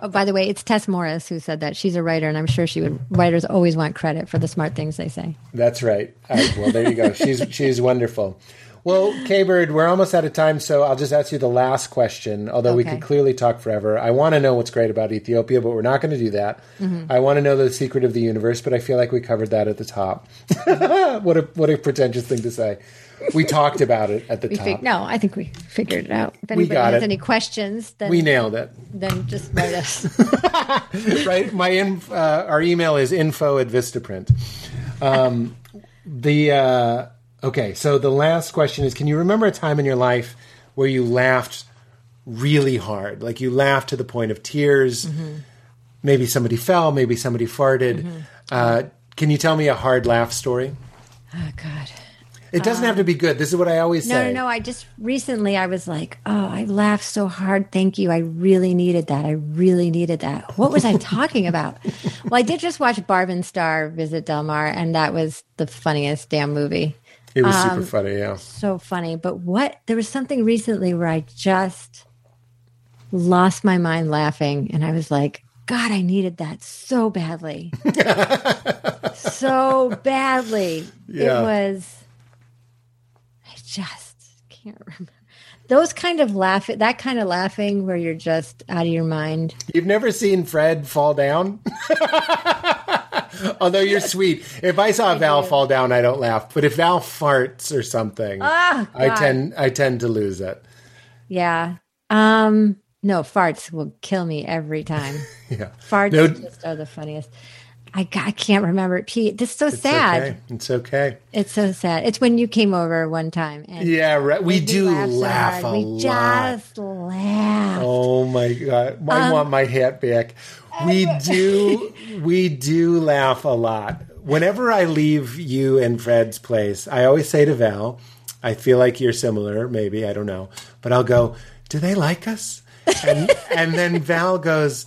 Oh, by the way, it's Tess Morris who said that. She's a writer, and I'm sure she would. Writers always want credit for the smart things they say. That's right. Well, there you go. She's she's wonderful. Well, K Bird, we're almost out of time, so I'll just ask you the last question. Although we could clearly talk forever, I want to know what's great about Ethiopia, but we're not going to do that. Mm-hmm. I want to know the secret of the universe, but I feel like we covered that at the top. what a what a pretentious thing to say. We talked about it at the We top. fig- no, I think we figured it out. If anybody has it. any questions, then We nailed it. then just write us. right? My inf- uh, our email is info at Vistaprint. Um, the uh, okay, so the last question is: Can you remember a time in your life where you laughed really hard, like you laughed to the point of tears? Maybe somebody fell, maybe somebody farted. Uh, can you tell me a hard laugh story? oh God. It doesn't have to be good. This is what I always No, say. no, no. I just recently I was like, oh, I laughed so hard. Thank you. I really needed that. I really needed that. What was I talking about? well, I did just watch Barb and Star visit Del Mar, and that was the funniest damn movie. It was Um, super funny. Yeah. So funny. But what? There was something recently where I just lost my mind laughing, and I was like, God, I needed that so badly. so badly. Yeah. It was. I just can't remember. Those kind of laughing, that kind of laughing where you're just out of your mind. You've never seen Fred fall down? Although you're sweet. If I saw Val fall down, I don't laugh. But if Val farts or something, Ah, I tend I tend to lose it. Yeah. Um. No, farts will kill me every time. Yeah. Farts No- just are the funniest. I, I can't remember it. Pete, this is so It's sad. okay. It's okay. It's so sad. It's when you came over one time. And Yeah, right. We do laughed so laugh a we lot. just laugh. Oh my god! I Um, want my hat back. We do, we do laugh a lot. Whenever I leave you and Fred's place, I always say to Val, "I feel like you're similar. Maybe I don't know, but I'll go. Do they like us?" And and then Val goes.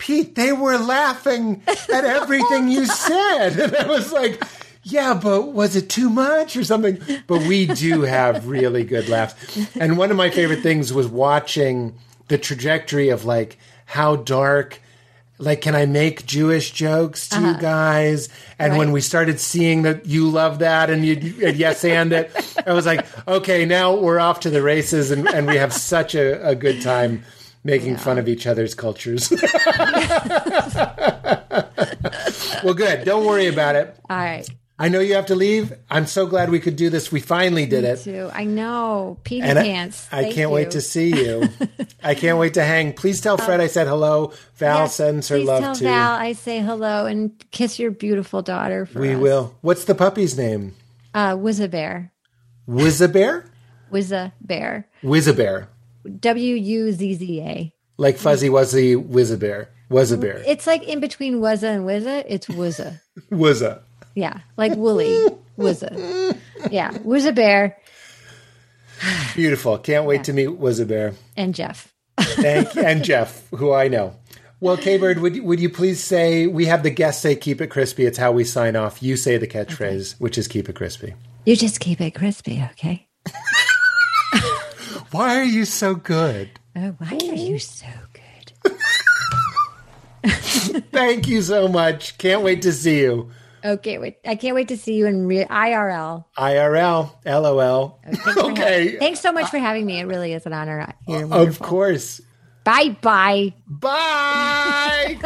Pete, they were laughing at everything you said. And I was like, yeah, but was it too much or something? But we do have really good laughs. And one of my favorite things was watching the trajectory of like how dark like can I make Jewish jokes to you uh-huh. guys? And when we started seeing that you love that and you and yes and it, I was like, okay, now we're off to the races and, and we have such a, a good time making fun of each other's cultures. well, good. Don't worry about it. All right. I know you have to leave. I'm so glad we could do this. We finally did it. Too. I know. I- pants. I, Thank can't wait to see you. I can't wait to hang. Please tell Fred I said hello. Val Yes, sends her love tell too. Val I say hello and kiss your beautiful daughter for we us. will. What's the puppy's name? Uh, Wizzabear. Wizzabear? Wizzabear. Wizzabear. W U Z Z A. Like Fuzzy Wuzzy Wizza Bear. Wizzabear. Wuzzabear. It's like in between Wuzza and Wizza. It's Wuzza. Wuzza. Yeah, like Wooly. Wuzza. Yeah, Wuzza Bear Beautiful. Can't wait to meet Wizzabear. and Jeff. Thank and Jeff, who I know. Well, K-Bird, would, would you please say, we have the guests say keep it crispy. It's how we sign off. You say the catchphrase, which is keep it crispy. You just keep it crispy, okay? Why are you so good? Oh, why are you so good? Thank you so much. Can't wait to see you. Okay, wait. I can't wait to see you in re- IRL. IRL, LOL. Thanks for having- Okay. Thanks so much for having me. It really is an honor. You're Of course. Bye bye. Bye.